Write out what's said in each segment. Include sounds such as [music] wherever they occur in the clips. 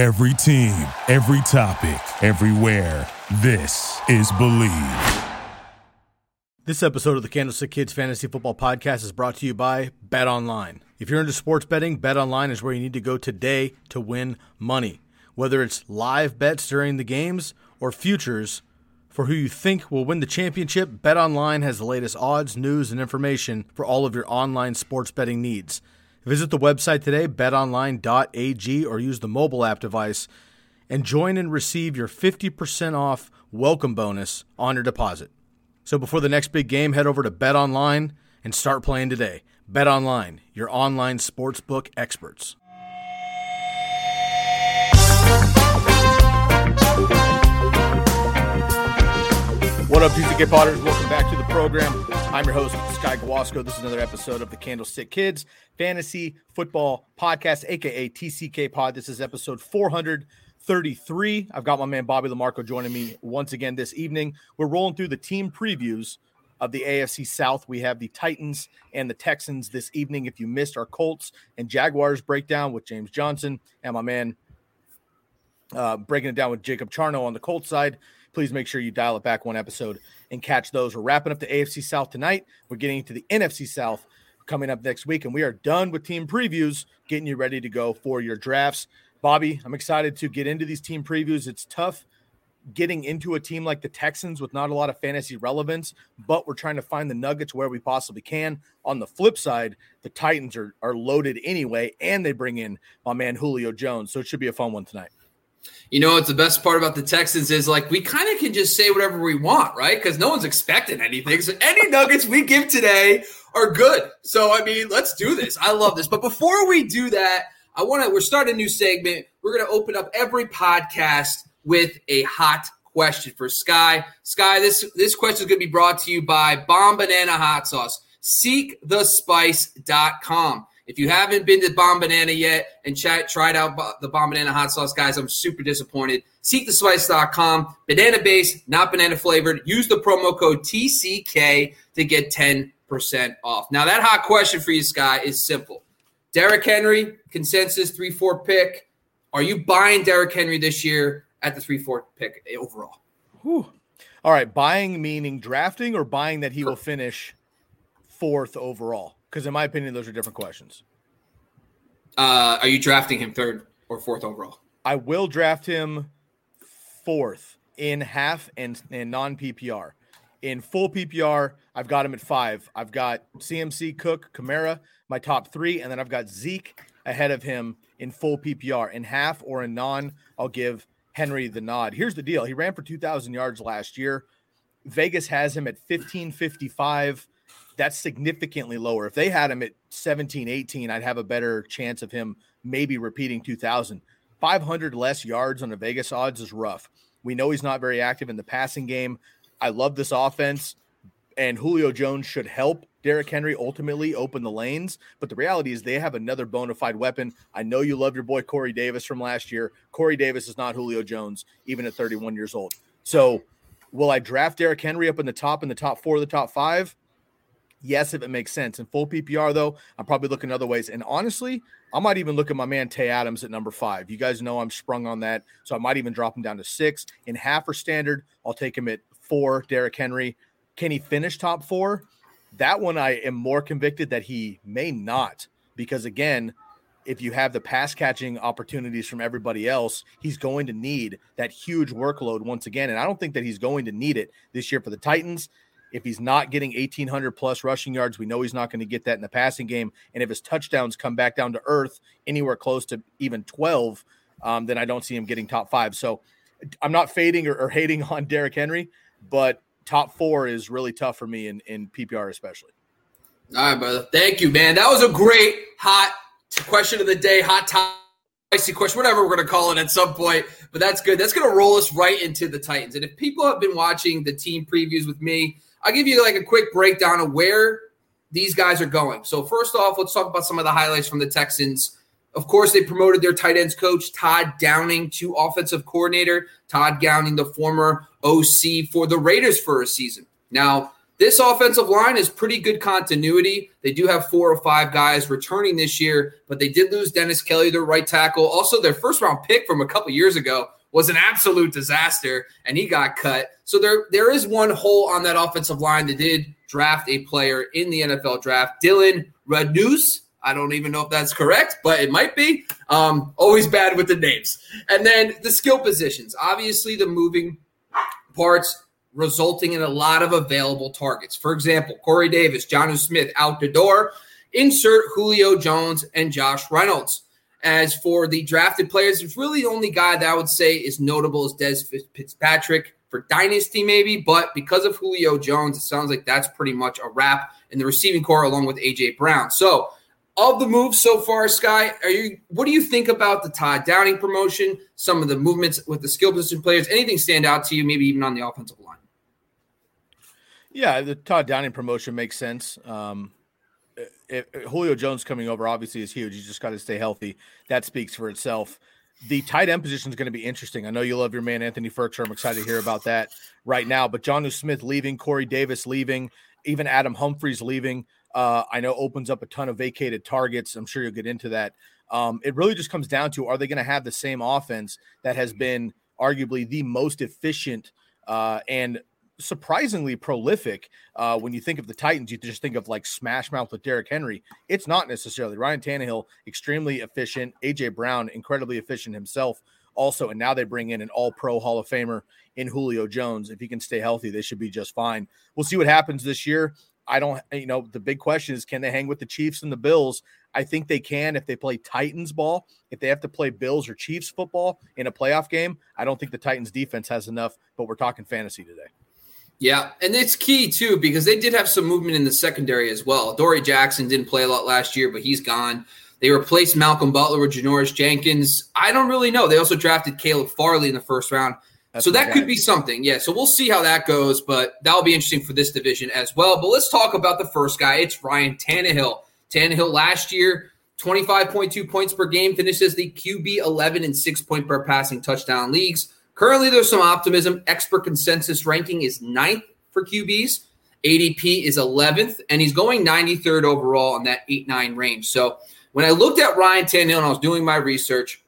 Every team, every topic, everywhere. This is Believe. This episode of the Candlestick Kids Fantasy Football Podcast is brought to you by Bet Online. If you're into sports betting, Bet Online is where you need to go today to win money. Whether it's live bets during the games or futures for who you think will win the championship, Bet Online has the latest odds, news, and information for all of your online sports betting needs. Visit the website today, betonline.ag, or use the mobile app device and join and receive your 50% off welcome bonus on your deposit. So before the next big game, head over to Bet Online and start playing today. Bet Online, your online sportsbook experts. What up, TCK Potters? Welcome back to the program. I'm your host, Sky Guasco. This is another episode of the Candlestick Kids Fantasy Football Podcast, aka TCK Pod. This is episode 433. I've got my man Bobby LaMarco joining me once again this evening. We're rolling through the team previews of the AFC South. We have the Titans and the Texans this evening. If you missed our Colts and Jaguars breakdown with James Johnson and my man uh, breaking it down with Jacob Charno on the Colts side, please make sure you dial it back one episode and catch those. We're wrapping up the AFC South tonight. We're getting into the NFC South coming up next week, and we are done with team previews, getting you ready to go for your drafts. Bobby, I'm excited to get into these team previews. It's tough getting into a team like the Texans with not a lot of fantasy relevance, but we're trying to find the nuggets where we possibly can. On the flip side, the Titans are, are loaded anyway, and they bring in my man Julio Jones. So it should be a fun one tonight. You know what's the best part about the Texans is like we kind of can just say whatever we want, right? Because no one's expecting anything. So any nuggets we give today are good. So I mean, let's do this. I love this. But before we do that, I want to. We're starting a new segment. We're going to open up every podcast with a hot question for Sky. Sky, this this question is going to be brought to you by Bombanana Hot Sauce. SeekTheSpice.com. If you haven't been to Bombanana yet and chat, tried out the Bombanana hot sauce, guys, I'm super disappointed. SeekTheSpice.com, banana based, not banana flavored. Use the promo code TCK to get 10% off. Now, that hot question for you, Sky, is simple. Derrick Henry, consensus 3 4 pick. Are you buying Derrick Henry this year at the 3 4 pick overall? Whew. All right. Buying meaning drafting or buying that he will finish fourth overall? Because in my opinion, those are different questions. Uh, are you drafting him third or fourth overall? I will draft him fourth in half and, and non PPR. In full PPR, I've got him at five. I've got CMC, Cook, Kamara, my top three, and then I've got Zeke ahead of him in full PPR. In half or in non, I'll give Henry the nod. Here's the deal: he ran for 2,000 yards last year. Vegas has him at 1555 that's significantly lower. If they had him at 17, 18, I'd have a better chance of him maybe repeating 2000. 500 less yards on the Vegas odds is rough. We know he's not very active in the passing game. I love this offense, and Julio Jones should help Derrick Henry ultimately open the lanes. But the reality is they have another bona fide weapon. I know you love your boy Corey Davis from last year. Corey Davis is not Julio Jones, even at 31 years old. So will I draft Derrick Henry up in the top in the top four the top five? Yes, if it makes sense. In full PPR, though, I'm probably looking other ways. And honestly, I might even look at my man Tay Adams at number five. You guys know I'm sprung on that. So I might even drop him down to six. In half or standard, I'll take him at four, Derrick Henry. Can he finish top four? That one I am more convicted that he may not. Because again, if you have the pass catching opportunities from everybody else, he's going to need that huge workload once again. And I don't think that he's going to need it this year for the Titans. If he's not getting 1,800 plus rushing yards, we know he's not going to get that in the passing game. And if his touchdowns come back down to earth anywhere close to even 12, um, then I don't see him getting top five. So I'm not fading or, or hating [laughs] on Derrick Henry, but top four is really tough for me in, in PPR, especially. All right, brother. Thank you, man. That was a great hot question of the day, hot topic spicy question, whatever we're going to call it at some point. But that's good. That's going to roll us right into the Titans. And if people have been watching the team previews with me, I'll give you like a quick breakdown of where these guys are going. So first off, let's talk about some of the highlights from the Texans. Of course, they promoted their tight ends coach Todd Downing to offensive coordinator. Todd Downing, the former OC for the Raiders for a season. Now, This offensive line is pretty good continuity. They do have four or five guys returning this year, but they did lose Dennis Kelly, their right tackle. Also, their first round pick from a couple years ago was an absolute disaster, and he got cut. So there, there is one hole on that offensive line. that did draft a player in the NFL draft, Dillon Radunz. I don't even know if that's correct, but it might be. Um, always bad with the names. And then the skill positions. Obviously, the moving parts resulting in a lot of available targets. For example, Corey Davis, Jonnu Smith out the door. Insert Julio Jones and Josh Reynolds. As for the drafted players, it's really the only guy that I would say is notable is Dez Fitzpatrick for Dynasty, maybe. But because of Julio Jones, it sounds like that's pretty much a wrap in the receiving core along with AJ Brown. So of the moves so far, Sky, are you what do you think about the Todd Downing promotion? Some of the movements with the skill position players, anything stand out to you, maybe even on the offensive line? Yeah, the Todd Downing promotion makes sense. Um, if, if Julio Jones coming over obviously is huge. You just got to stay healthy. That speaks for itself. The tight end position is going to be interesting. I know you love your man Anthony Firkser. I'm excited to hear about that right now. But Jonnu Smith leaving, Corey Davis leaving, even Adam Humphries leaving. Uh, I know opens up a ton of vacated targets. I'm sure you'll get into that. Um, it really just comes down to are they going to have the same offense that has been arguably the most efficient uh, and surprisingly prolific. Uh, when you think of the Titans, you just think of like smash mouth with Derrick Henry. It's not necessarily Ryan Tannehill, extremely efficient. AJ Brown, incredibly efficient himself, also. And now they bring in an All Pro Hall of Famer in Julio Jones. If he can stay healthy, they should be just fine. We'll see what happens this year. I don't, you know, the big question is can they hang with the Chiefs and the Bills? I think they can if they play Titans ball. If they have to play Bills or Chiefs football in a playoff game, I don't think the Titans defense has enough, but we're talking fantasy today. Yeah, and it's key too because they did have some movement in the secondary as well. Dory Jackson didn't play a lot last year, but he's gone. They replaced Malcolm Butler with Janoris Jenkins. I don't really know. They also drafted Caleb Farley in the first round. That's so that could be something. Yeah. So we'll see how that goes, but that'll be interesting for this division as well. But let's talk about the first guy. It's Ryan Tannehill. Tannehill last year, 25.2 points per game, finishes the QB 11 and six point per passing touchdown leagues. Currently, there's some optimism. Expert consensus ranking is ninth for QBs. ADP is 11th, and he's going 93rd overall in that 8 9 range. So when I looked at Ryan Tannehill and I was doing my research,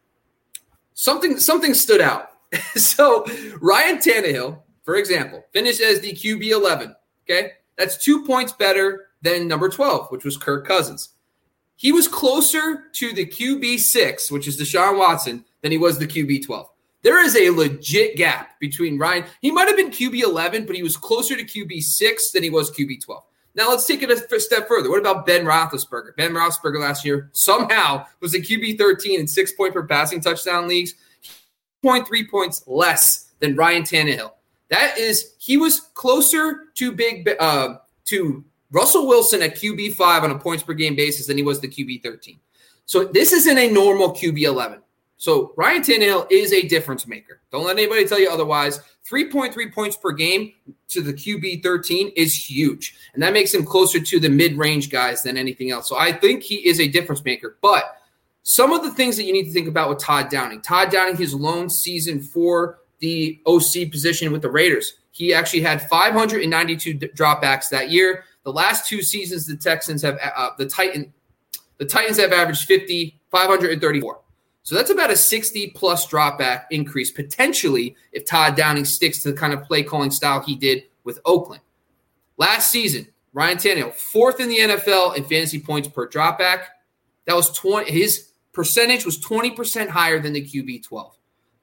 something something stood out. [laughs] so Ryan Tannehill, for example, finished as the QB 11. Okay. That's two points better than number 12, which was Kirk Cousins. He was closer to the QB 6, which is Deshaun Watson, than he was the QB 12. There is a legit gap between Ryan. He might have been QB 11, but he was closer to QB 6 than he was QB 12. Now let's take it a step further. What about Ben Roethlisberger? Ben Roethlisberger last year somehow was a QB 13 and six point per passing touchdown leagues, 0.3 points less than Ryan Tannehill. That is, he was closer to big uh, to Russell Wilson at QB five on a points per game basis than he was the QB 13. So this isn't a normal QB 11. So Ryan Tannehill is a difference maker. Don't let anybody tell you otherwise. 3.3 points per game to the QB 13 is huge. And that makes him closer to the mid range guys than anything else. So I think he is a difference maker. But some of the things that you need to think about with Todd Downing Todd Downing, his lone season for the OC position with the Raiders, he actually had 592 dropbacks that year. The last two seasons, the Texans have, uh, the Titan, the Titans have averaged 50, 534. So that's about a 60 plus dropback increase potentially if Todd Downing sticks to the kind of play calling style he did with Oakland. Last season, Ryan Tannehill, fourth in the NFL in fantasy points per dropback. That was 20 his percentage was 20% higher than the QB 12.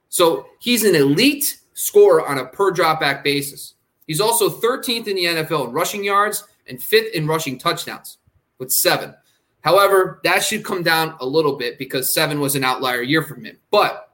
So he's an elite scorer on a per dropback basis. He's also 13th in the NFL in rushing yards and fifth in rushing touchdowns with seven. However, that should come down a little bit because seven was an outlier year from him. But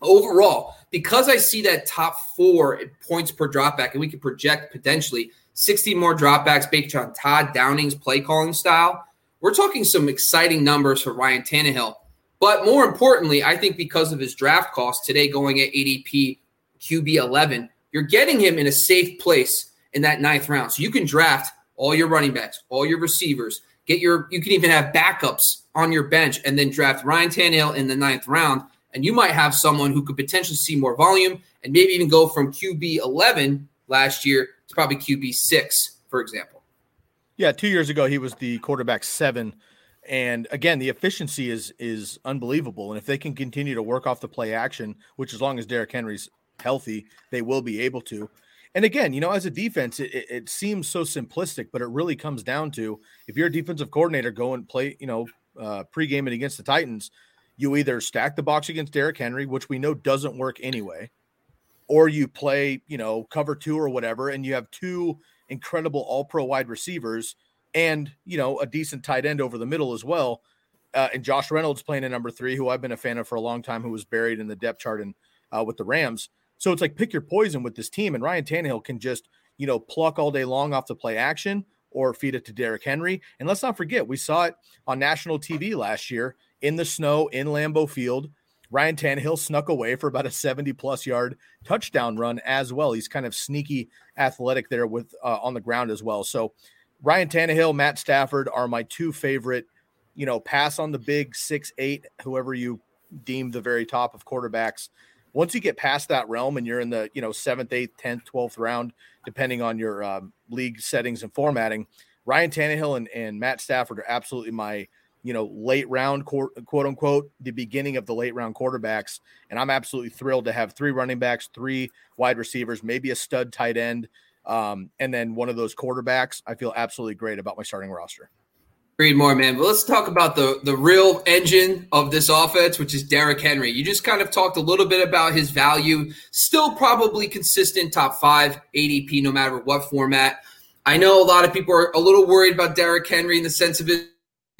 overall, because I see that top four points per dropback, and we can project potentially 60 more dropbacks based on Todd Downing's play calling style, we're talking some exciting numbers for Ryan Tannehill. But more importantly, I think because of his draft cost today going at ADP QB 11, you're getting him in a safe place in that ninth round. So you can draft all your running backs, all your receivers, Get your you can even have backups on your bench and then draft Ryan Tannehill in the ninth round. And you might have someone who could potentially see more volume and maybe even go from QB 11 last year to probably QB 6 for example. Yeah, two years ago he was the quarterback seven, and again the efficiency is is unbelievable. And if they can continue to work off the play action, which as long as Derrick Henry's healthy, they will be able to. And again, you know, as a defense, it, it, seems so simplistic, but it really comes down to if you're a defensive coordinator, go and play, you know, uh, pregame it against the Titans, you either stack the box against Derrick Henry, which we know doesn't work anyway, or you play, you know, cover two or whatever, and you have two incredible all pro wide receivers and, you know, a decent tight end over the middle as well. Uh, and Josh Reynolds playing at number three, who I've been a fan of for a long time, who was buried in the depth chart and uh, with the Rams. So it's like pick your poison with this team, and Ryan Tannehill can just you know pluck all day long off the play action or feed it to Derrick Henry. And let's not forget, we saw it on national TV last year in the snow in Lambeau Field. Ryan Tannehill snuck away for about a 70 plus yard touchdown run as well. He's kind of sneaky athletic there with uh, on the ground as well. So Ryan Tannehill, Matt Stafford are my two favorite, you know, pass on the big six, eight, whoever you deem the very top of quarterbacks once you get past that realm and you're in the you know seventh, eighth, tenth, twelfth round, depending on your um, league settings and formatting, Ryan Tannehill and, and Matt Stafford are absolutely my you know late round quote, quote unquote the beginning of the late round quarterbacks, and I'm absolutely thrilled to have three running backs, three wide receivers, maybe a stud tight end, um, and then one of those quarterbacks. I feel absolutely great about my starting roster. Read more, man. But let's talk about the the real engine of this offense, which is Derrick Henry. You just kind of talked a little bit about his value. Still probably consistent top five ADP, no matter what format. I know a lot of people are a little worried about Derrick Henry in the sense of his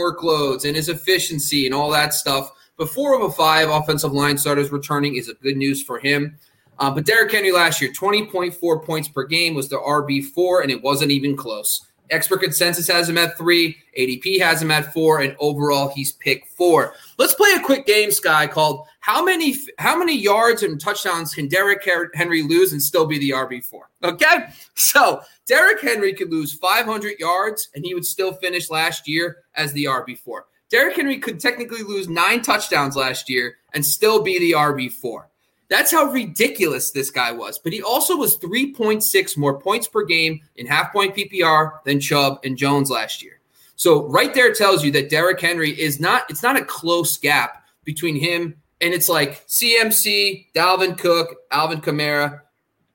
workloads and his efficiency and all that stuff. But four of a five offensive line starters returning is a good news for him. Uh, but Derrick Henry last year, 20.4 points per game was the RB4, and it wasn't even close. Expert consensus has him at three. ADP has him at four, and overall he's picked four. Let's play a quick game, Sky, called "How many How many yards and touchdowns can Derrick Henry lose and still be the RB four? Okay, so Derrick Henry could lose 500 yards and he would still finish last year as the RB four. Derrick Henry could technically lose nine touchdowns last year and still be the RB four. That's how ridiculous this guy was. But he also was 3.6 more points per game in half point PPR than Chubb and Jones last year. So right there tells you that Derrick Henry is not, it's not a close gap between him and it's like CMC, Dalvin Cook, Alvin Kamara,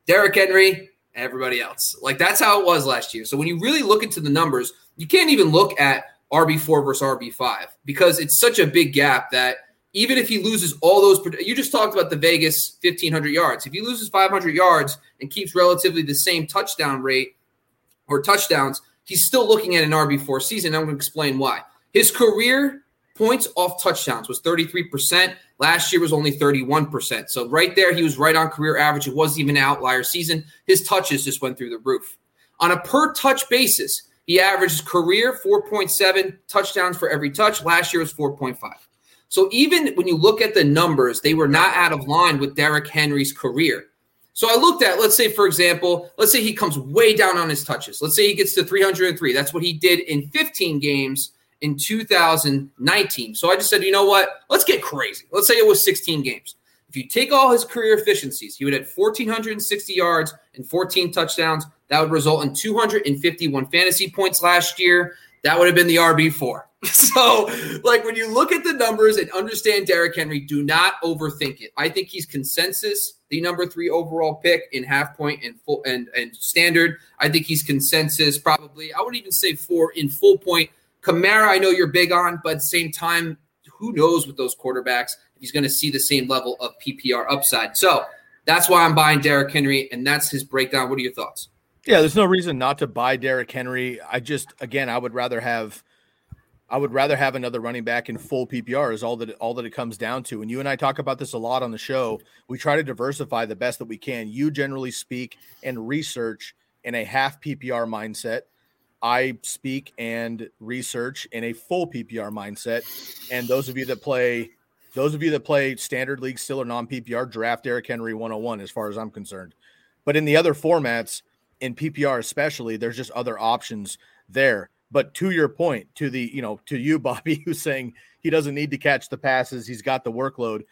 Derrick Henry, everybody else. Like that's how it was last year. So when you really look into the numbers, you can't even look at RB4 versus RB5 because it's such a big gap that – even if he loses all those, you just talked about the Vegas 1500 yards. If he loses 500 yards and keeps relatively the same touchdown rate or touchdowns, he's still looking at an RB4 season. I'm going to explain why. His career points off touchdowns was 33%. Last year was only 31%. So right there, he was right on career average. It wasn't even an outlier season. His touches just went through the roof. On a per touch basis, he averages career 4.7 touchdowns for every touch. Last year was 4.5. So even when you look at the numbers, they were not out of line with Derrick Henry's career. So I looked at, let's say, for example, let's say he comes way down on his touches. Let's say he gets to 303. That's what he did in 15 games in 2019. So I just said, you know what? Let's get crazy. Let's say it was 16 games. If you take all his career efficiencies, he would have 1,460 yards and 14 touchdowns. That would result in 251 fantasy points last year. That would have been the RB4. [laughs] So, like when you look at the numbers and understand Derrick Henry, do not overthink it. I think he's consensus the number three overall pick in half point and full and and standard. I think he's consensus probably. I would even say four in full point. Kamara, I know you're big on, but same time, who knows with those quarterbacks if he's going to see the same level of PPR upside. So that's why I'm buying Derrick Henry, and that's his breakdown. What are your thoughts? Yeah, there's no reason not to buy Derrick Henry. I just, again, I would rather have I would rather have another running back in full PPR is all that all that it comes down to. And you and I talk about this a lot on the show. We try to diversify the best that we can. You generally speak and research in a half PPR mindset. I speak and research in a full PPR mindset. And those of you that play those of you that play standard league still or non PPR draft Derrick Henry 101 as far as I'm concerned. But in the other formats, in PPR especially, there's just other options there. But to your point, to the you know to you, [laughs] Bobby, who's saying he doesn't need to catch the passes, he's got the workload.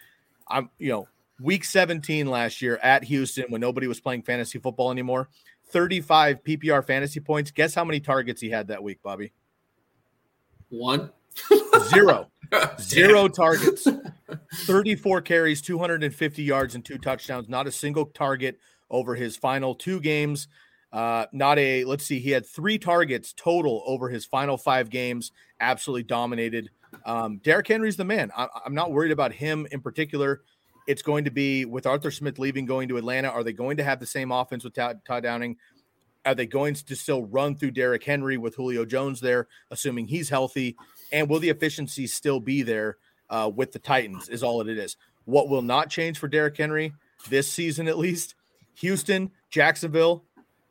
I'm you know week 17 last year at Houston when nobody was playing fantasy football anymore. 35 PPR fantasy points. Guess how many targets he had that week, Bobby? One. Zero. [laughs] Zero targets. [laughs] 34 carries, 250 yards, and two touchdowns. Not a single target over his final two games. Uh, not a, let's see, he had three targets total over his final five games. Absolutely dominated. Um, Derrick Henry's the man. I, I'm not worried about him in particular. It's going to be with Arthur Smith leaving, going to Atlanta. Are they going to have the same offense with Todd, Todd Downing? Are they going to still run through Derrick Henry with Julio Jones there, assuming he's healthy? And will the efficiency still be there uh, with the Titans? Is all it is. What will not change for Derrick Henry this season, at least? Houston, Jacksonville,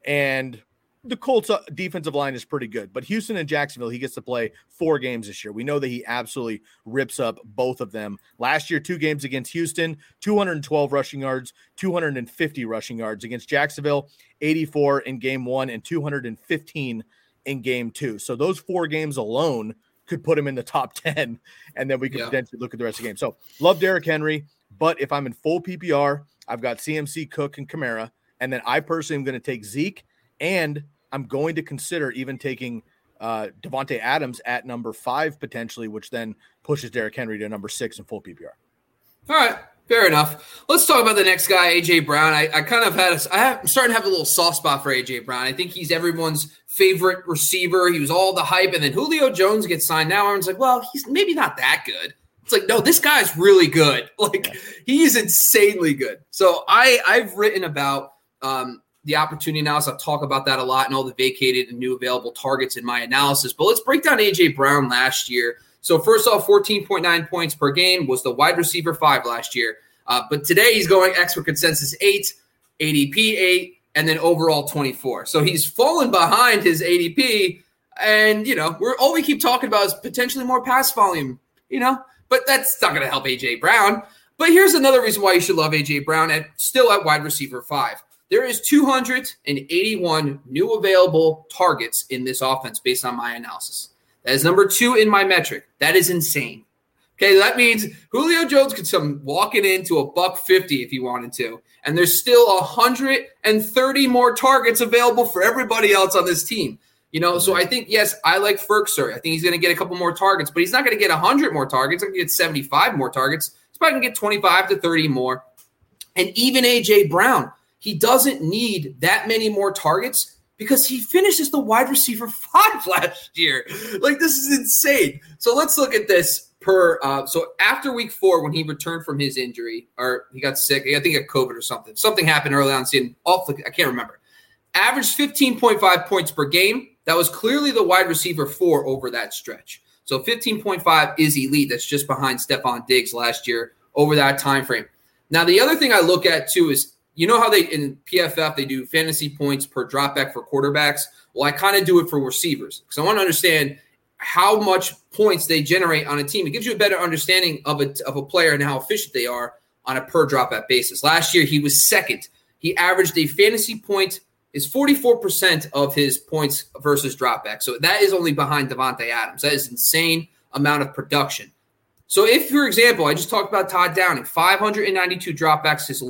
and the Colts uh, defensive line is pretty good, but Houston and Jacksonville, he gets to play four games this year. We know that he absolutely rips up both of them. Last year, two games against Houston, 212 rushing yards, 250 rushing yards against Jacksonville, 84 in game one and 215 in game two. So those four games alone could put him in the top [laughs] 10, and then we could yeah. potentially look at the rest of the game. So love Derrick Henry, but if I'm in full PPR, I've got CMC, Cook, and Kamara, and then I personally am going to take Zeke and I'm going to consider even taking uh, Davante Adams at number five potentially, which then pushes Derrick Henry to number six in full PPR. All right, fair enough. Let's talk about the next guy, AJ Brown. I, I kind of had a, I have, I'm starting to have a little soft spot for AJ Brown. I think he's everyone's favorite receiver. He was all the hype, and then Julio Jones gets signed. Now everyone's like, well, he's maybe not that good. It's like, no, this guy's really good. [laughs] Like yeah. he's insanely good. So I I've written about um, the opportunity now, analysis. I'll talk about that a lot and all the vacated and new available targets in my analysis. But let's break down AJ Brown last year. So first off, 14.9 points per game was the wide receiver five last year. Uh, but today he's going expert consensus eight, ADP eight, and then overall 24. So he's fallen behind his ADP. And, you know, we're all we keep talking about is potentially more pass volume, you know, but that's not going to help AJ Brown. But here's another reason why you should love AJ Brown at still at wide receiver five. There is 281 new available targets in this offense based on my analysis. That is number two in my metric. That is insane. Okay, that means Julio Jones could come walking into a buck 50 if he wanted to. And there's still 130 more targets available for everybody else on this team. You know, so I think, yes, I like Firkser. I think he's going to get a couple more targets, but he's not going to get 100 more targets. He's going to get 75 more targets. He's probably going to get 25 to 30 more. And even A.J. Brown, he doesn't need that many more targets because he finishes the wide receiver [laughs] five last year. Like this is insane. So let's look at this per. Uh, so after week four, when he returned from his injury or he got sick, I think he got COVID or something. Something happened early on. Seeing off, the, I can't remember. Averaged 15.5 points per game. That was clearly the wide receiver four over that stretch. So 15.5 is elite. That's just behind Stefon Diggs last year over that time frame. Now the other thing I look at too is you know how they in PFF they do fantasy points per dropback for quarterbacks. Well, I kind of do it for receivers because I want to understand how much points they generate on a team. It gives you a better understanding of a of a player and how efficient they are on a per dropback basis. Last year he was second. He averaged a fantasy point is 44% of his points versus dropback. So that is only behind Davante Adams. That is insane amount of production. So if, for example, I just talked about Todd Downing, 592 dropbacks his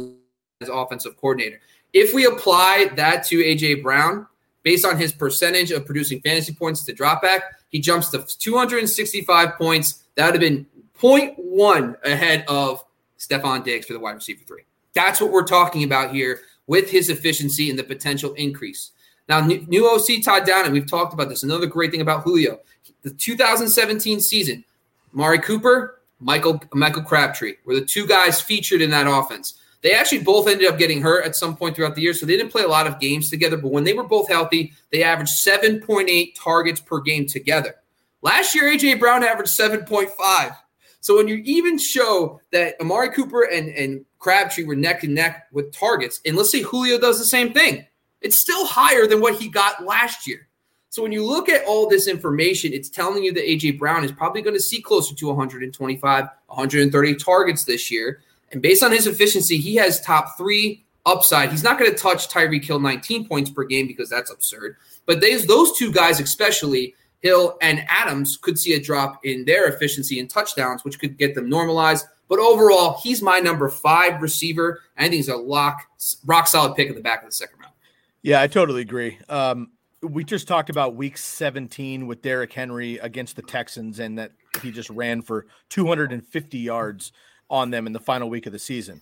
as offensive coordinator. If we apply that to AJ Brown, based on his percentage of producing fantasy points to drop back, he jumps to 265 points. That would have been 0.1 ahead of Stefon Diggs for the wide receiver three. That's what we're talking about here with his efficiency and the potential increase. Now, new OC Todd Downing, we've talked about this. Another great thing about Julio, the 2017 season, Mari Cooper, Michael Michael Crabtree were the two guys featured in that offense. They actually both ended up getting hurt at some point throughout the year, so they didn't play a lot of games together. But when they were both healthy, they averaged 7.8 targets per game together. Last year, AJ Brown averaged 7.5. So when you even show that Amari Cooper and, and Crabtree were neck and neck with targets, and let's say Julio does the same thing, it's still higher than what he got last year. So when you look at all this information, it's telling you that AJ Brown is probably going to see closer to 125, 130 targets this year. And based on his efficiency, he has top three upside. He's not going to touch Tyreek Hill 19 points per game because that's absurd. But those those two guys, especially Hill and Adams, could see a drop in their efficiency and touchdowns, which could get them normalized. But overall, he's my number five receiver. I think he's a lock, rock solid pick in the back of the second round. Yeah, I totally agree. Um, we just talked about week 17 with Derrick Henry against the Texans and that he just ran for 250 yards on them in the final week of the season.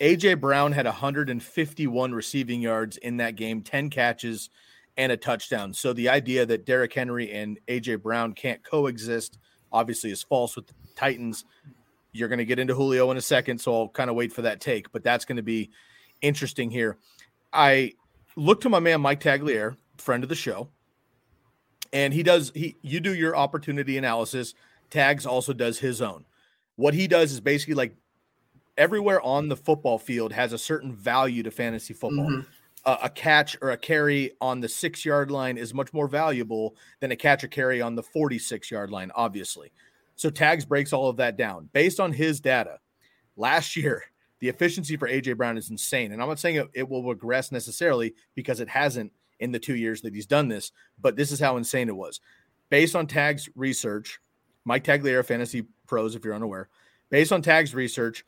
AJ Brown had 151 receiving yards in that game, 10 catches and a touchdown. So the idea that Derrick Henry and AJ Brown can't coexist obviously is false with the Titans. You're going to get into Julio in a second, so I'll kind of wait for that take, but that's going to be interesting here. I look to my man Mike Tagliere, friend of the show, and he does he you do your opportunity analysis. Tags also does his own. What he does is basically like everywhere on the football field has a certain value to fantasy football. Mm-hmm. Uh, a catch or a carry on the six yard line is much more valuable than a catch or carry on the 46 yard line, obviously. So Tags breaks all of that down. Based on his data, last year, the efficiency for AJ Brown is insane. And I'm not saying it, it will regress necessarily because it hasn't in the two years that he's done this, but this is how insane it was. Based on Tags research, Mike Tagliere, Fantasy Pros, if you're unaware, based on Tags research,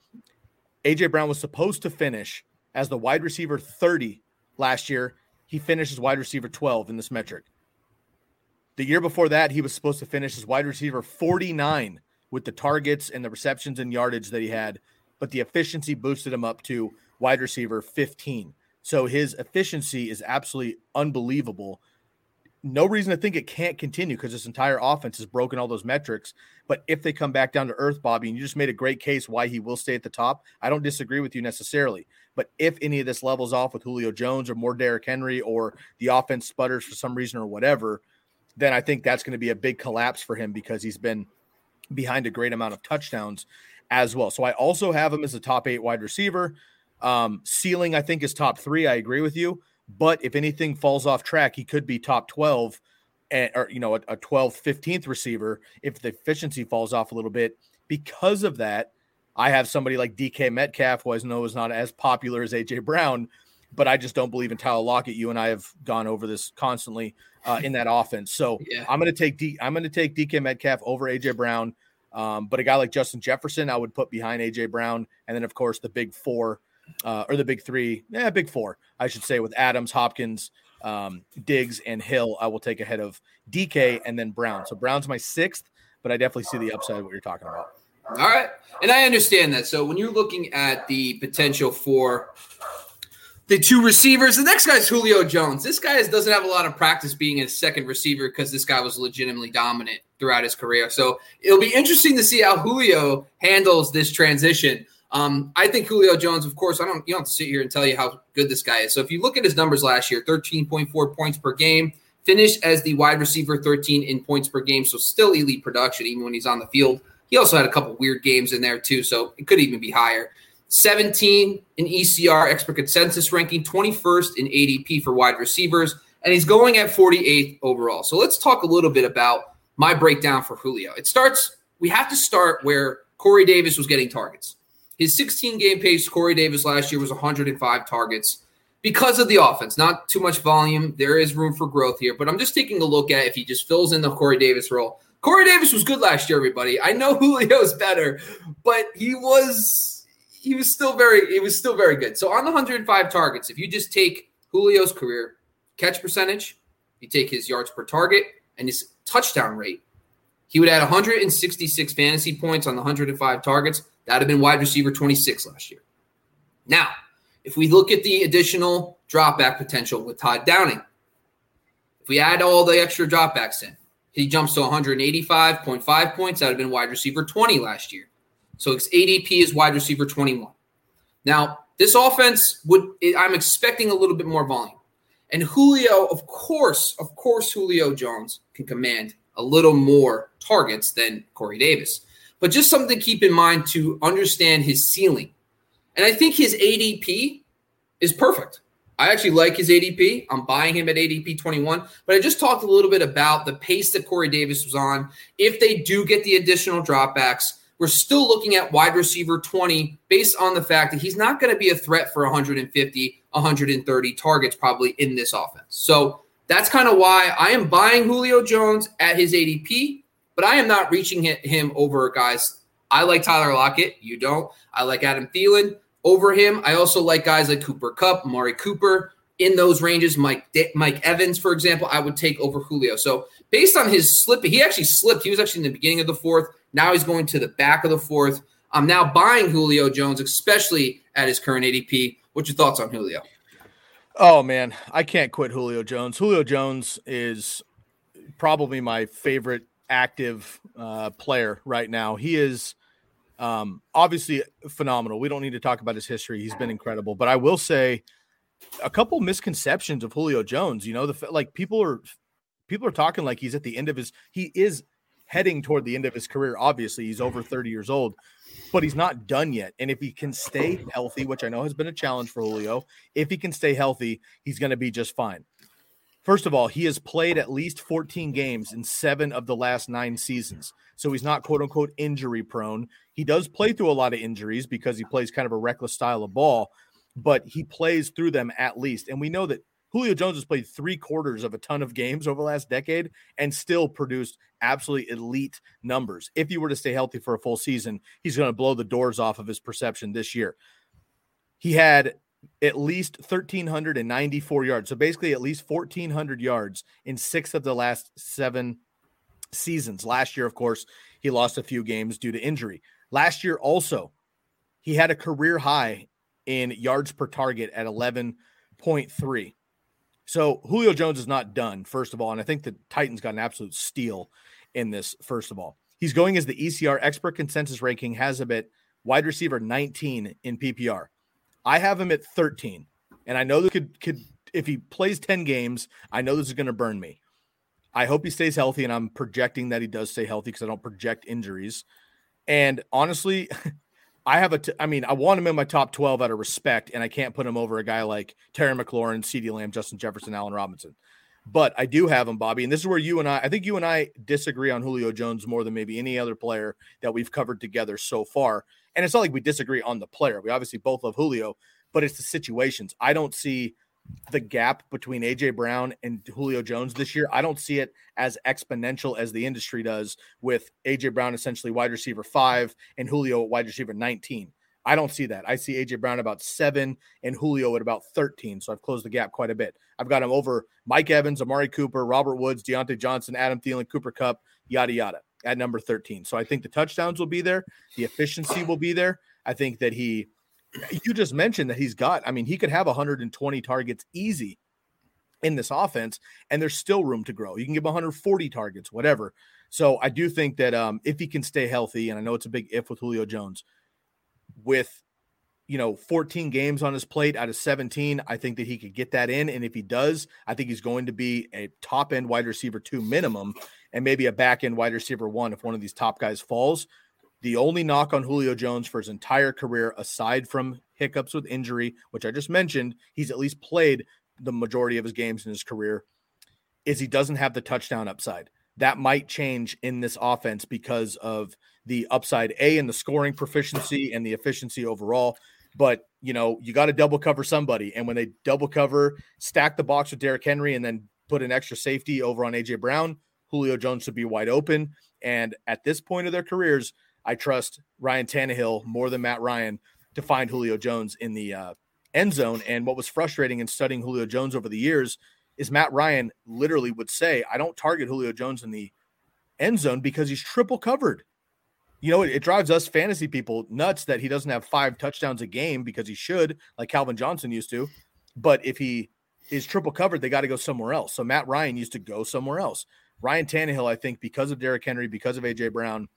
AJ Brown was supposed to finish as the wide receiver 30 last year. He finished as wide receiver 12 in this metric. The year before that, he was supposed to finish as wide receiver 49 with the targets and the receptions and yardage that he had, but the efficiency boosted him up to wide receiver 15. So his efficiency is absolutely unbelievable no reason to think it can't continue because this entire offense has broken all those metrics. But if they come back down to earth, Bobby, and you just made a great case why he will stay at the top, I don't disagree with you necessarily. But if any of this levels off with Julio Jones or more Derrick Henry or the offense sputters for some reason or whatever, then I think that's going to be a big collapse for him because he's been behind a great amount of touchdowns as well. So I also have him as a top eight wide receiver. Um, ceiling, I think, is top three. I agree with you. But if anything falls off track, he could be top 12 and, or, you know, a, a 12th, 15th receiver if the efficiency falls off a little bit. Because of that, I have somebody like DK Metcalf, who I know is not as popular as AJ Brown, but I just don't believe in Tyler Lockett. You and I have gone over this constantly uh, in that offense. So yeah. I'm going to take D. I'm going to take DK Metcalf over AJ Brown. Um, but a guy like Justin Jefferson, I would put behind AJ Brown, and then of course the big four uh, or the big three, yeah, big four, I should say, with Adams, Hopkins, um, Diggs, and Hill. I will take ahead of DK and then Brown. So Brown's my sixth, but I definitely see the upside of what you're talking about. All right. And I understand that. So when you're looking at the potential for the two receivers, the next guy is Julio Jones. This guy doesn't have a lot of practice being a second receiver because this guy was legitimately dominant throughout his career. So it'll be interesting to see how Julio handles this transition. Um, I think Julio Jones, of course, I don't you don't have to sit here and tell you how good this guy is. So if you look at his numbers last year, 13.4 points per game, finished as the wide receiver 13 in points per game, so still elite production even when he's on the field. He also had a couple weird games in there too, so it could even be higher. 17 in ECR expert consensus ranking, 21st in ADP for wide receivers, and he's going at 48th overall. So let's talk a little bit about my breakdown for Julio. It starts, we have to start where Corey Davis was getting targets. His 16 game pace, Corey Davis last year was 105 targets because of the offense. Not too much volume. There is room for growth here, but I'm just taking a look at if he just fills in the Corey Davis role. Corey Davis was good last year, everybody. I know [laughs] Julio's better, but he was he was still very he was still very good. So on the 105 targets, if you just take Julio's career catch percentage, you take his yards per target and his touchdown rate, he would add 166 fantasy points on the 105 targets. That would have been wide receiver 26 last year. Now, if we look at the additional dropback potential with Todd Downing, if we add all the extra dropbacks in, he jumps to 185.5 points. That would have been wide receiver 20 last year. So his ADP is wide receiver 21. Now, this offense would, I'm expecting a little bit more volume. And Julio, of course, of course, Julio Jones can command a little more targets than Corey Davis but just something to keep in mind to understand his ceiling. And I think his ADP is perfect. I actually like his ADP. I'm buying him at ADP 21. But I just talked a little bit about the pace that Corey Davis was on. If they do get the additional dropbacks, we're still looking at wide receiver 20 based on the fact that he's not going to be a threat for 150, 130 targets probably in this offense. So that's kind of why I am buying Julio Jones at his ADP but I am not reaching him over guys. I like Tyler Lockett. You don't. I like Adam Thielen over him. I also like guys like Cooper Kupp, Mari Cooper in those ranges. Mike Mike Evans, for example, I would take over Julio. So based on his slip, he actually slipped. He was actually in the beginning of the fourth. Now he's going to the back of the fourth. I'm now buying Julio Jones, especially at his current ADP. What's your thoughts on Julio? Oh man, I can't quit Julio Jones. Julio Jones is probably my favorite active uh, player right now. He is um, obviously phenomenal. We don't need to talk about his history. He's been incredible. But I will say a couple misconceptions of Julio Jones. You know, the like people are people are talking like he's at the end of his. He is heading toward the end of his career. Obviously, he's over 30 years old, but he's not done yet. And if he can stay healthy, which I know has been a challenge for Julio, if he can stay healthy, he's going to be just fine. First of all, he has played at least 14 games in seven of the last nine seasons. So he's not quote unquote injury prone. He does play through a lot of injuries because he plays kind of a reckless style of ball, but he plays through them at least. And we know that Julio Jones has played three quarters of a ton of games over the last decade and still produced absolutely elite numbers. If he were to stay healthy for a full season, he's going to blow the doors off of his perception this year. He had at least 1,394 yards. So basically, at least 1,400 yards in six of the last seven seasons. Last year, of course, he lost a few games due to injury. Last year, also, he had a career high in yards per target at 11.3. So Julio Jones is not done, first of all. And I think the Titans got an absolute steal in this, first of all. He's going as the ECR expert consensus ranking has him at wide receiver 19 in PPR. I have him at 13. And I know that could could if he plays 10 games, I know this is going to burn me. I hope he stays healthy, and I'm projecting that he does stay healthy because I don't project injuries. And honestly, [laughs] I have a. T- I mean, I want him in my top 12 out of respect, and I can't put him over a guy like Terry McLaurin, CeeDee Lamb, Justin Jefferson, Allen Robinson. But I do have him, Bobby. And this is where you and I, I think you and I disagree on Julio Jones more than maybe any other player that we've covered together so far. And it's not like we disagree on the player. We obviously both love Julio, but it's the situations. I don't see the gap between AJ Brown and Julio Jones this year. I don't see it as exponential as the industry does with AJ Brown essentially wide receiver 5 and Julio wide receiver 19. I don't see that. I see AJ Brown about 7 and Julio at about 13, so I've closed the gap quite a bit. I've got him over Mike Evans, Amari Cooper, Robert Woods, Diontae Johnson, Adam Thielen, Cooper Kupp, yada yada at number 13. So I think the touchdowns will be there, the efficiency will be there. I think that he you just mentioned that he's got, I mean, he could have 120 targets easy in this offense, and there's still room to grow. You can give 140 targets, whatever. So I do think that um, if he can stay healthy, and I know it's a big if with Julio Jones, with you know 14 games on his plate out of 17, I think that he could get that in. And if he does, I think he's going to be a top end wide receiver two minimum, and maybe a back end wide receiver one if one of these top guys falls. The only knock on Julio Jones for his entire career, aside from hiccups with injury, which I just mentioned, he's at least played the majority of his games in his career, is he doesn't have the touchdown upside. That might change in this offense because of the upside A and the scoring proficiency and the efficiency overall. But you know, you got to double cover somebody. And when they double cover, stack the box with Derrick Henry and then put an extra safety over on AJ Brown, Julio Jones should be wide open. And at this point of their careers, I trust Ryan Tannehill more than Matt Ryan to find Julio Jones in the uh, end zone. And what was frustrating in studying Julio Jones over the years is Matt Ryan literally would say, I don't target Julio Jones in the end zone because he's triple covered. You know, it, it, drives us fantasy people nuts that he doesn't have five touchdowns a game because he should, like Calvin Johnson used to. But if he is triple covered, they got to go somewhere else. So Matt Ryan used to go somewhere else. Ryan Tannehill, I think, because of Derrick Henry, because of AJ Brown,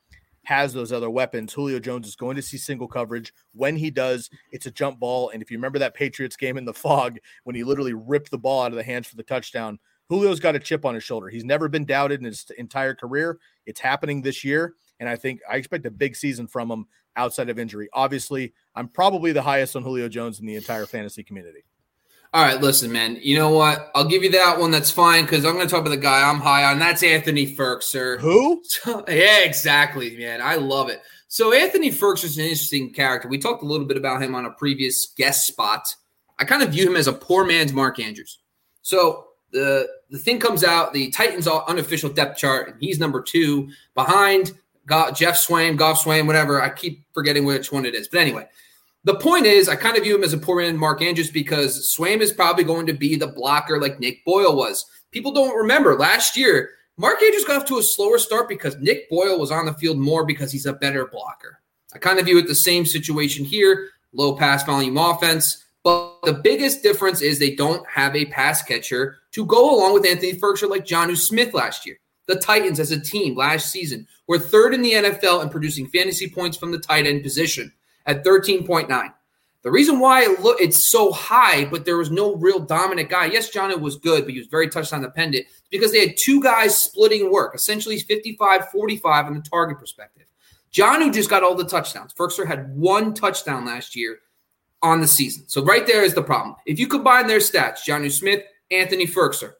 has those other weapons. Julio Jones is going to see single coverage. When he does, it's a jump ball. And if you remember that Patriots game in the fog when he literally ripped the ball out of the hands for the touchdown, Julio's got a chip on his shoulder. He's never been doubted in his entire career. It's happening this year. And I think I expect a big season from him outside of injury. Obviously, I'm probably the highest on Julio Jones in the entire fantasy community. All right, listen, man. You know what? I'll give you that one. That's fine because I'm going to talk about the guy I'm high on. That's Anthony Firkser. Who? So, yeah, exactly, man. I love it. So Anthony Firkser is an interesting character. We talked a little bit about him on a previous guest spot. I kind of view him as a poor man's Mark Andrews. So the the thing comes out, the Titans unofficial depth chart, and he's number two behind Geoff Swaim, Goff Swaim, whatever. I keep forgetting which one it is. But anyway, the point is, I kind of view him as a poor man Mark Andrews because Swaim is probably going to be the blocker like Nick Boyle was. People don't remember last year, Mark Andrews got off to a slower start because Nick Boyle was on the field more because he's a better blocker. I kind of view it the same situation here low pass volume offense. But the biggest difference is they don't have a pass catcher to go along with Anthony Firkser like Jonnu Smith last year. The Titans as a team last season were third in the NFL in producing fantasy points from the tight end position at 13.9. The reason why it it's so high, but there was no real dominant guy. Yes, Jonnu was good, but he was very touchdown dependent because they had two guys splitting work, essentially 55 45 on the target perspective. Jonnu just got all the touchdowns. Firkser had one touchdown last year on the season. So right there is the problem. If you combine their stats, Jonnu Smith, Anthony Firkser,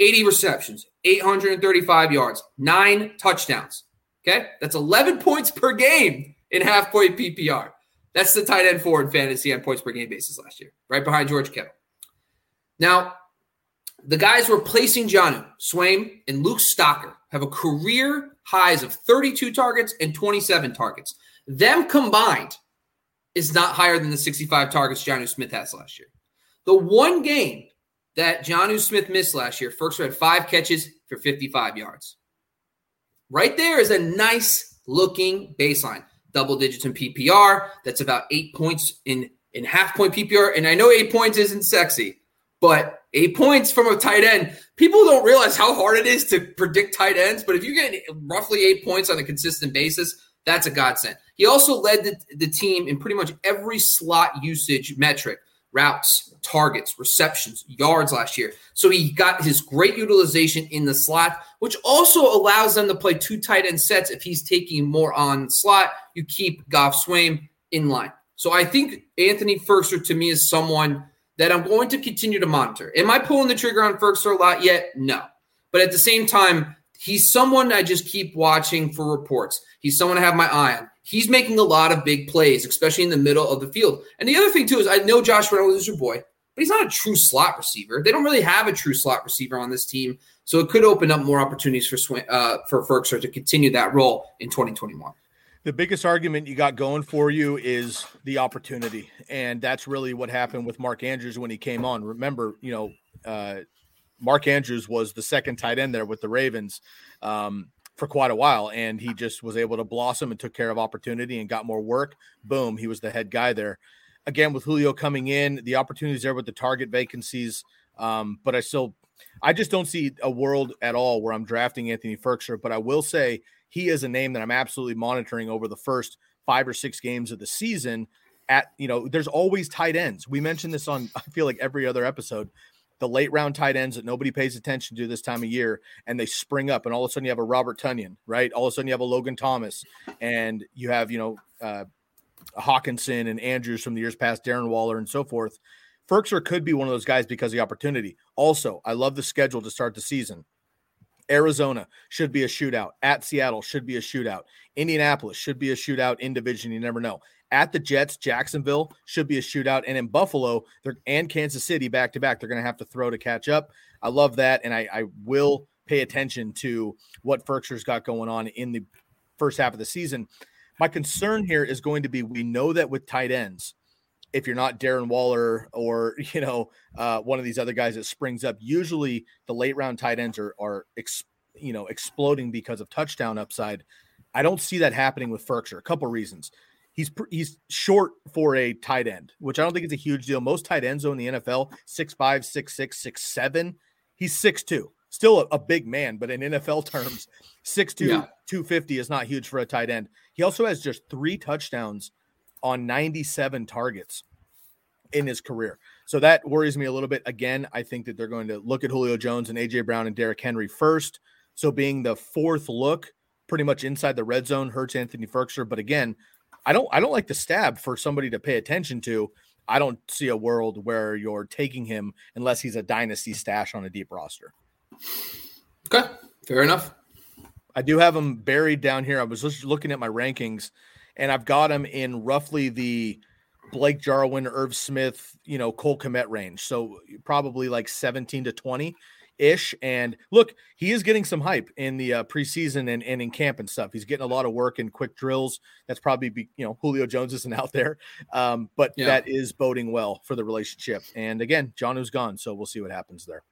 80 receptions, 835 yards, nine touchdowns. Okay. That's 11 points per game in half point PPR. That's the tight end four in fantasy on points per game basis last year, right behind George Kittle. Now, the guys replacing Jonnu, Swaim, and Luke Stocker have a career highs of 32 targets and 27 targets. Them combined is not higher than the 65 targets Jonnu Smith has last year. The one game that Jonnu Smith missed last year, Firkser had five catches for 55 yards. Right there is a nice looking baseline. Double digits in PPR. That's about eight points in, in half point PPR. And I know eight points isn't sexy, but eight points from a tight end, people don't realize how hard it is to predict tight ends. But if you get roughly eight points on a consistent basis, that's a godsend. He also led the, the team in pretty much every slot usage metric routes, targets, receptions, yards last year. So he got his great utilization in the slot, which also allows them to play two tight end sets. If he's taking more on slot, you keep Geoff Swaim in line. So I think Anthony Firkser to me is someone that I'm going to continue to monitor. Am I pulling the trigger on Firkser a lot yet? No. But at the same time, he's someone I just keep watching for reports. He's someone I have my eye on. He's making a lot of big plays, especially in the middle of the field. And the other thing, too, is I know Josh Reynolds is your boy, but he's not a true slot receiver. They don't really have a true slot receiver on this team. So it could open up more opportunities for uh, for Firkser to continue that role in 2021. The biggest argument you got going for you is the opportunity. And that's really what happened with Mark Andrews when he came on. Remember, you know, uh, Mark Andrews was the second tight end there with the Ravens. Um, for quite a while and he just was able to blossom and took care of opportunity and got more work. Boom, he was the head guy there. Again, with Julio coming in, the opportunities there with the target vacancies. Um, but I still, I just don't see a world at all where I'm drafting Anthony Firkser. But I will say he is a name that I'm absolutely monitoring over the first five or six games of the season. At you know, there's always tight ends. We mentioned this on [laughs] I feel like every other episode the late round tight ends that nobody pays attention to this time of year, and they spring up, and all of a sudden you have a Robert Tonyan, right? All of a sudden you have a Logan Thomas, and you have you know uh, Hockenson and Andrews from the years past, Darren Waller, and so forth. Firkser could be one of those guys because of the opportunity. Also, I love the schedule to start the season. Arizona should be a shootout. At Seattle should be a shootout. Indianapolis should be a shootout in division. You never know at the Jets, Jacksonville should be a shootout, and in Buffalo and Kansas City back to back, they're going to have to throw to catch up. I love that, and I, I will pay attention to what Firkser's got going on in the first half of the season. My concern here is going to be we know that with tight ends, if you're not Darren Waller or [laughs] you know uh, one of these other guys that springs up, usually the late round tight ends are are ex, you know exploding because of touchdown upside. I don't see that happening with Firkser. A couple reasons he's he's short for a tight end, which I don't think is a huge deal. Most tight ends in the NFL, six five, six six, six seven. He's six two. Still a, a big man, but in NFL [laughs] terms, 6'2, yeah. 250 is not huge for a tight end. He also has just three touchdowns on 97 targets in his career. So that worries me a little bit. Again, I think that they're going to look at Julio Jones and AJ Brown and Derrick Henry first. So being the fourth look, pretty much inside the red zone, hurts Anthony Firkser. But again, I don't I don't like the stab for somebody to pay attention to. I don't see a world where you're taking him unless he's a dynasty stash on a deep roster. Okay, fair enough. I do have him buried down here. I was just looking at my rankings, and I've got him in roughly the Blake Jarwin, Irv Smith, you know, Cole Kmet range. So probably like 17 to 20. Ish. And look, he is getting some hype in the uh, preseason and, and in camp and stuff. He's getting a lot of work in quick drills. That's probably, be, you know, Julio Jones isn't out there, um, but yeah. that is boding well for the relationship. And again, Jonnu's gone. So we'll see what happens there.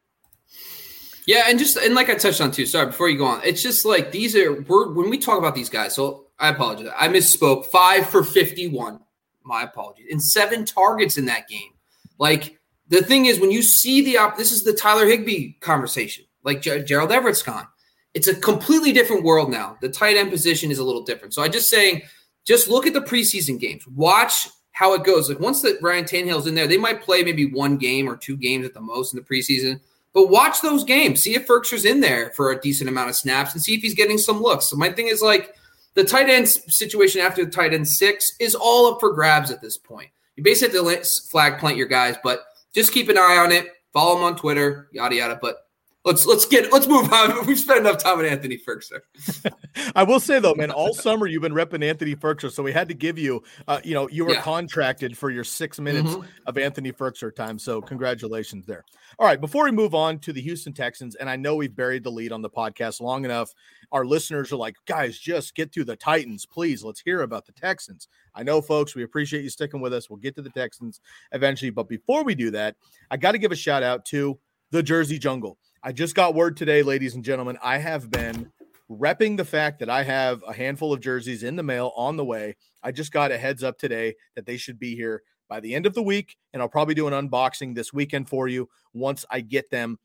Yeah, and just and like I touched on too. Sorry, before you go on, it's just like these are we're when we talk about these guys. So I apologize, I misspoke. Five for fifty-one. My apologies. And seven targets in that game. Like the thing is, when you see the op, this is the Tyler Higbee conversation. Like Ger- Gerald Everett's gone. It's a completely different world now. The tight end position is a little different. So I just saying, just look at the preseason games. Watch how it goes. Like once that Ryan Tannehill's in there, they might play maybe one game or two games at the most in the preseason but watch those games. See if Firkser's in there for a decent amount of snaps and see if he's getting some looks. So my thing is like the tight end situation after the tight end six is all up for grabs at this point. You basically have to flag plant your guys, but just keep an eye on it. Follow him on Twitter, yada yada. But let's let's get let's move on. [laughs] We've spent enough time on Anthony Firkser. [laughs] I will say though, man, all summer you've been repping Anthony Firkser, so we had to give you, uh, you know, you were yeah. contracted for your six minutes mm-hmm. of Anthony Firkser time. So congratulations there. All right, before we move on to the Houston Texans, and I know we've buried the lead on the podcast long enough. Our listeners are like, guys, just get to the Titans, please. Let's hear about the Texans. I know, folks, we appreciate you sticking with us. We'll get to the Texans eventually, but before we do that, I got to give a shout out to the Jersey Jungle. I just got word today, ladies and gentlemen. I have been repping the fact that I have a handful of jerseys in the mail on the way. I just got a heads up today that they should be here by the end of the week, and I'll probably do an unboxing this weekend for you once I get them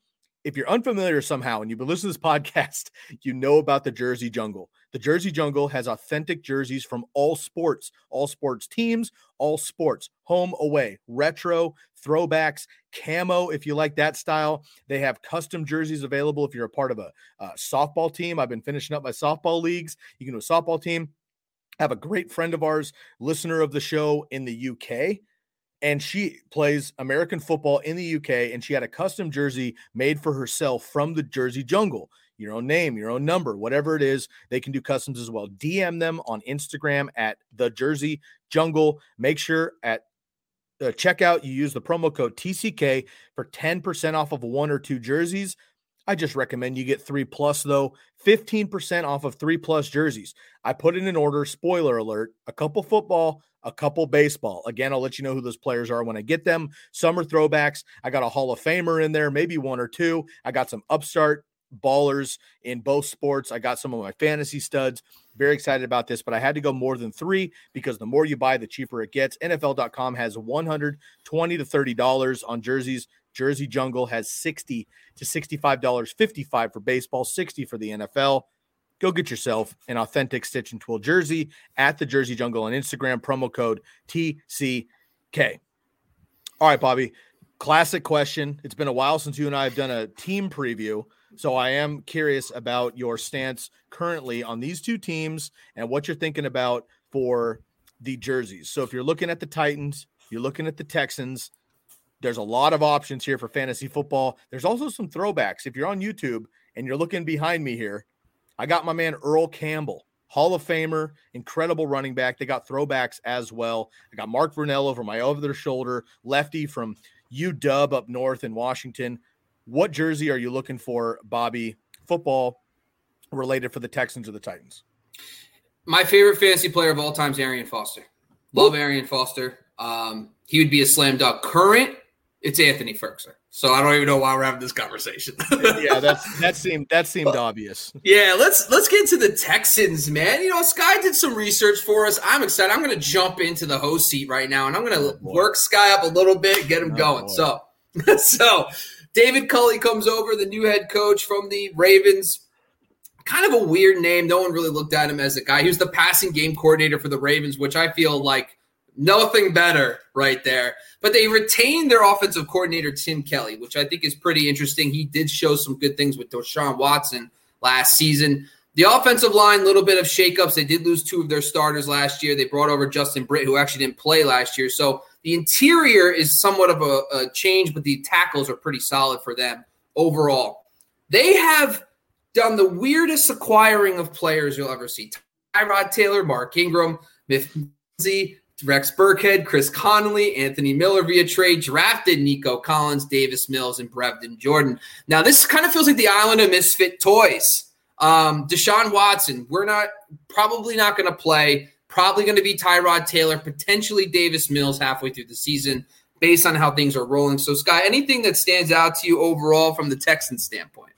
if you're unfamiliar somehow and you've been listening to this [laughs] podcast, you know about the Jersey Jungle. The Jersey Jungle has authentic jerseys from all sports, all sports teams, all sports, home, away, retro, throwbacks, camo, if you like that style. They have custom jerseys available if you're a part of a, a softball team. I've been finishing up my softball leagues. You can do a softball team. Have a great friend of ours, listener of the show in the UK and she plays American football in the UK, and she had a custom jersey made for herself from the Jersey Jungle. Your own name, your own number, whatever it is, they can do customs as well. DM them on Instagram at the Jersey Jungle. Make sure at the checkout you use the promo code TCK for 10% off of one or two jerseys. I just recommend you get three plus, though. 15% off of three plus jerseys. I put in an order, spoiler alert, a couple football, a couple baseball. Again, I'll let you know who those players are when I get them. Summer throwbacks. I got a Hall of Famer in there, maybe one or two. I got some upstart ballers in both sports. I got some of my fantasy studs. Very excited about this, but I had to go more than three because the more you buy, the cheaper it gets. NFL.com has 120 to $30 on jerseys. Jersey Jungle has 60 to $65, 55 for baseball, 60 for the NFL go get yourself an authentic Stitch and Twill jersey at the Jersey Jungle on Instagram, promo code TCK. All right, Bobby, classic question. It's been a while since you and I have done a team preview. So I am curious about your stance currently on these two teams and what you're thinking about for the jerseys. So if you're looking at the Titans, you're looking at the Texans, there's a lot of options here for fantasy football. There's also some throwbacks. If you're on YouTube and you're looking behind me here, I got my man Earl Campbell, Hall of Famer, incredible running back. They got throwbacks as well. I got Mark Brunell over my other shoulder, lefty from UW up north in Washington. What jersey are you looking for, Bobby? Football related for the Texans or the Titans? My favorite fantasy player of all time is Arian Foster. Love Arian Foster. Um, he would be a slam dunk. Current, it's Anthony Firkser. So I don't even know why we're having this conversation. [laughs] yeah, that's that [laughs] seemed that seemed but, obvious. Yeah, let's let's get to the Texans, man. You know, Sky did some research for us. I'm excited. I'm going to jump into the host seat right now, and I'm going to oh, work Sky up a little bit, get him oh, going. Boy. So, [laughs] so David Culley comes over, the new head coach from the Ravens. Kind of a weird name. No one really looked at him as a guy. He was the passing game coordinator for the Ravens, which I feel like nothing better right there. But they retained their offensive coordinator, Tim Kelly, which I think is pretty interesting. He did show some good things with Deshaun Watson last season. The offensive line, a little bit of shakeups. They did lose two of their starters last year. They brought over Justin Britt, who actually didn't play last year. So the interior is somewhat of a, a change, but the tackles are pretty solid for them overall. They have done the weirdest acquiring of players you'll ever see. Tyrod Taylor, Mark Ingram, Miff Rex Burkhead, Chris Conley, Anthony Miller via trade, drafted Nico Collins, Davis Mills, and Brevin Jordan. Now, this kind of feels like the island of misfit toys. Um, Deshaun Watson, we're not probably not going to play. Probably going to be Tyrod Taylor, potentially Davis Mills halfway through the season, based on how things are rolling. So, Sky, anything that stands out to you overall from the Texans standpoint?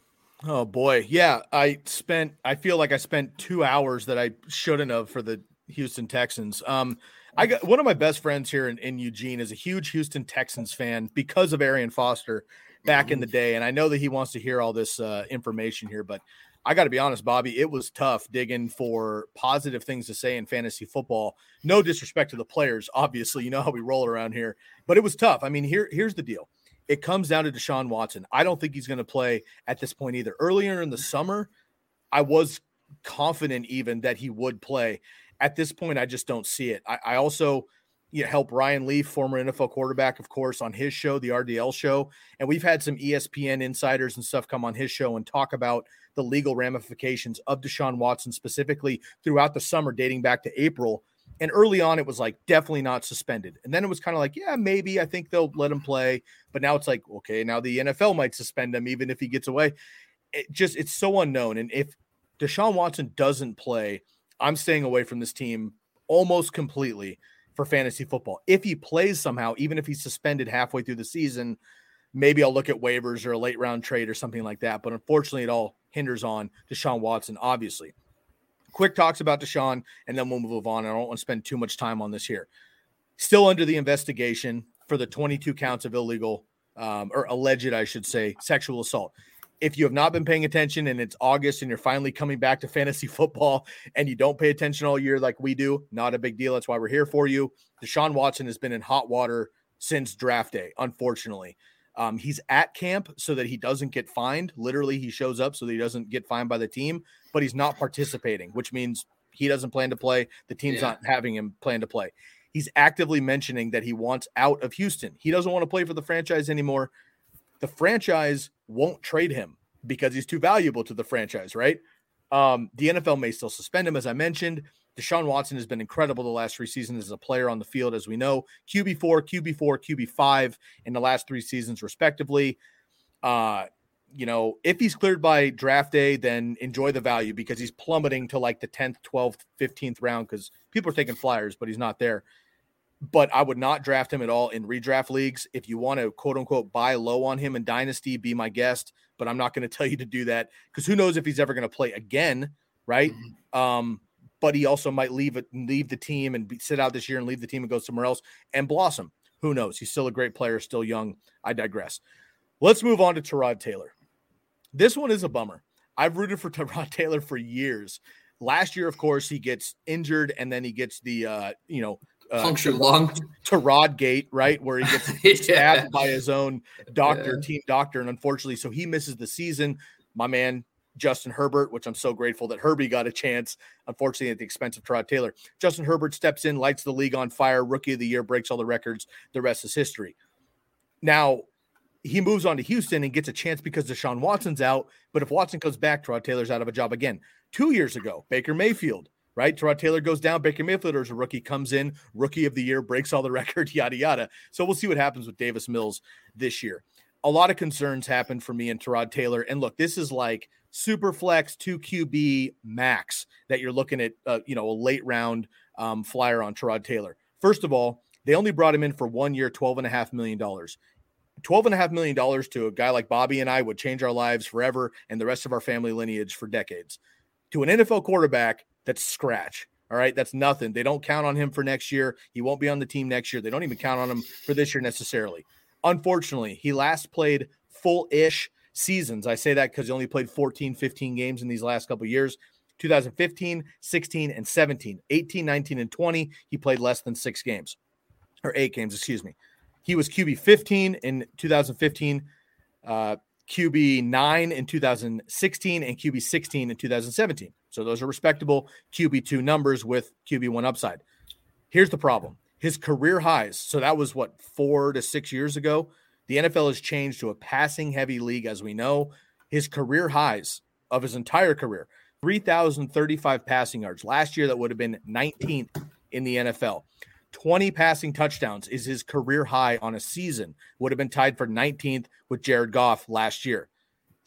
Oh boy, yeah. I spent. I feel like I spent two hours that I shouldn't have for the Houston Texans. Um, I got one of my best friends here in, in Eugene is a huge Houston Texans fan because of Arian Foster back in the day, and I know that he wants to hear all this uh, information here, but I got to be honest, Bobby, it was tough digging for positive things to say in fantasy football. No disrespect to the players, obviously, you know how we roll around here, but it was tough. I mean, here here's the deal. It comes down to Deshaun Watson. I don't think he's going to play at this point either. Earlier in the summer, I was confident even that he would play. At this point, I just don't see it. I, I also you know, help Ryan Leaf, former NFL quarterback, of course, on his show, the RDL show. And we've had some ESPN insiders and stuff come on his show and talk about the legal ramifications of Deshaun Watson specifically throughout the summer, dating back to April. And early on, it was like definitely not suspended. And then it was kind of like, yeah, maybe I think they'll let him play. But now it's like, okay, now the NFL might suspend him even if he gets away. It just, it's so unknown. And if Deshaun Watson doesn't play, I'm staying away from this team almost completely for fantasy football. If he plays somehow, even if he's suspended halfway through the season, maybe I'll look at waivers or a late round trade or something like that. But unfortunately, it all hinders on Deshaun Watson, obviously. Quick talks about Deshaun, and then we'll move on. I don't want to spend too much time on this here. Still under the investigation for the 22 counts of illegal um, or alleged, I should say, sexual assault. If you have not been paying attention and it's August and you're finally coming back to fantasy [laughs] football and you don't pay attention all year like we do, not a big deal. That's why we're here for you. Deshaun Watson has been in hot water since draft day, unfortunately. Um, he's at camp so that he doesn't get fined. Literally, he shows up so that he doesn't get fined by the team, but he's not participating, which means he doesn't plan to play. The team's yeah. not having him plan to play. He's actively mentioning that he wants out of Houston. He doesn't want to play for the franchise anymore. The franchise won't trade him because he's too valuable to the franchise, right? Um, the NFL may still suspend him, as I mentioned. Deshaun Watson has been incredible the last three seasons as a player on the field, as we know. QB4, QB4, QB5 in the last three seasons, respectively. Uh, you know, if he's cleared by draft day, then enjoy the value because he's plummeting to like the 10th, 12th, 15th round because people are taking flyers, but he's not there. But I would not draft him at all in redraft leagues. If you want to quote unquote buy low on him in Dynasty, be my guest. But I'm not going to tell you to do that because who knows if he's ever going to play again, right? Mm-hmm. Um, but he also might leave it, leave the team and be, sit out this year and leave the team and go somewhere else and blossom. Who knows? He's still a great player, still young. I digress. Let's move on to Tyrod Taylor. This one is a bummer. I've rooted for [laughs] Tyrod Taylor for years. Last year, of course, he gets injured and then he gets the uh, you know uh, punctured lung Tyrod Gate, right, where he gets [laughs] stabbed by his own doctor, yeah. team doctor, and unfortunately, so he misses the season. My man Justin Herbert, which I'm so grateful that Herbie got a chance, unfortunately, at the expense of Tyrod Taylor. Justin Herbert steps in, lights the league on fire, rookie of the year, breaks all the records. The rest is history. Now, he moves on to Houston and gets a chance because Deshaun Watson's out. But if Watson comes back, Tyrod Taylor's out of a job again. Two years ago, Baker Mayfield, right? Tyrod Taylor goes down. Baker Mayfield as a rookie comes in, rookie of the year, breaks all the [laughs] records, yada, yada. So we'll see what happens with Davis Mills this year. A lot of concerns happened for me and Tyrod Taylor. And look, this is like – super flex 2 QB max that you're looking at, uh, you know, a late round um, flyer on Tyrod Taylor. First of all, they only brought him in for one year, $12.5 million. $12.5 million to a guy like Bobby and I would change our lives forever and the rest of our family lineage for decades. To an NFL quarterback, that's scratch. All right. That's nothing. They don't count on him for next year. He won't be on the team next year. They don't even count on him for this year necessarily. Unfortunately, he last played full ish seasons. I say that because he only played 14, 15 games in these last couple years. 2015, 16, and 17. 18, 19, and 20, he played less than six games or eight games, excuse me. He was QB 15 in 2015, uh, QB 9 in 2016, and QB 16 in 2017. So those are respectable QB 2 numbers with QB 1 upside. Here's the problem his career highs. So that was what, four to six years ago. The NFL has changed to a passing heavy league, as we know. His career highs of his entire career 3,035 passing yards. Last year, that would have been 19th in the NFL. 20 passing touchdowns is his career high on a season. Would have been tied for 19th with Jared Goff last year.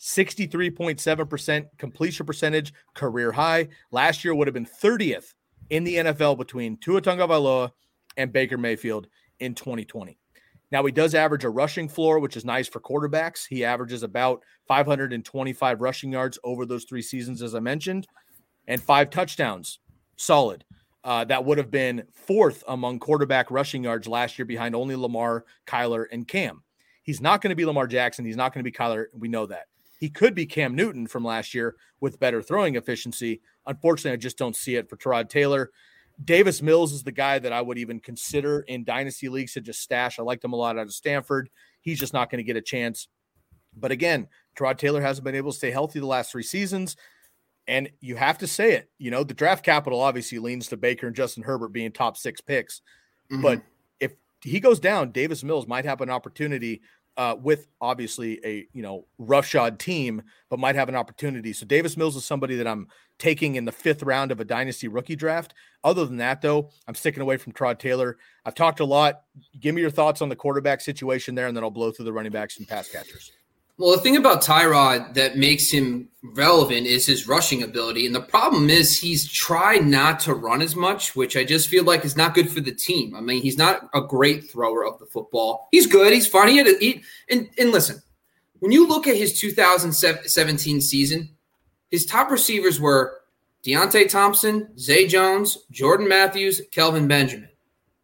63.7% completion percentage, career high. Last year would have been 30th in the NFL between Tua Tagovailoa and Baker Mayfield in 2020. Now he does average a rushing floor, which is nice for quarterbacks. He averages about 525 rushing yards over those three seasons, as I mentioned, and five touchdowns. Solid. Uh, that would have been fourth among quarterback rushing yards last year, behind only Lamar, Kyler, and Cam. He's not going to be Lamar Jackson. He's not going to be Kyler. We know that. He could be Cam Newton from last year with better throwing efficiency. Unfortunately, I just don't see it for Tyrod Taylor. Davis Mills is the guy that I would even consider in dynasty leagues to just stash. I liked him a lot out of Stanford. He's just not going to get a chance. But again, Tyrod Taylor hasn't been able to stay healthy the last three seasons. And you have to say it. You know, the draft capital obviously leans to Baker and Justin Herbert being top six picks. Mm-hmm. But if he goes down, Davis Mills might have an opportunity uh, with obviously a you know roughshod team, but might have an opportunity. So Davis Mills is somebody that I'm taking in the fifth round of a dynasty rookie draft. Other than that, though, I'm sticking away from Tyrod Taylor. I've talked a lot. Give me your thoughts on the quarterback situation there, and then I'll blow through the running backs and pass catchers. Well, the thing about Tyrod that makes him relevant is his rushing ability. And the problem is he's tried not to run as much, which I just feel like is not good for the team. I mean, he's not a great thrower of the football. He's good. He's fun. He had he, and, and listen, when you look at his 2017 season, his top receivers were Deonte Thompson, Zay Jones, Jordan Matthews, Kelvin Benjamin.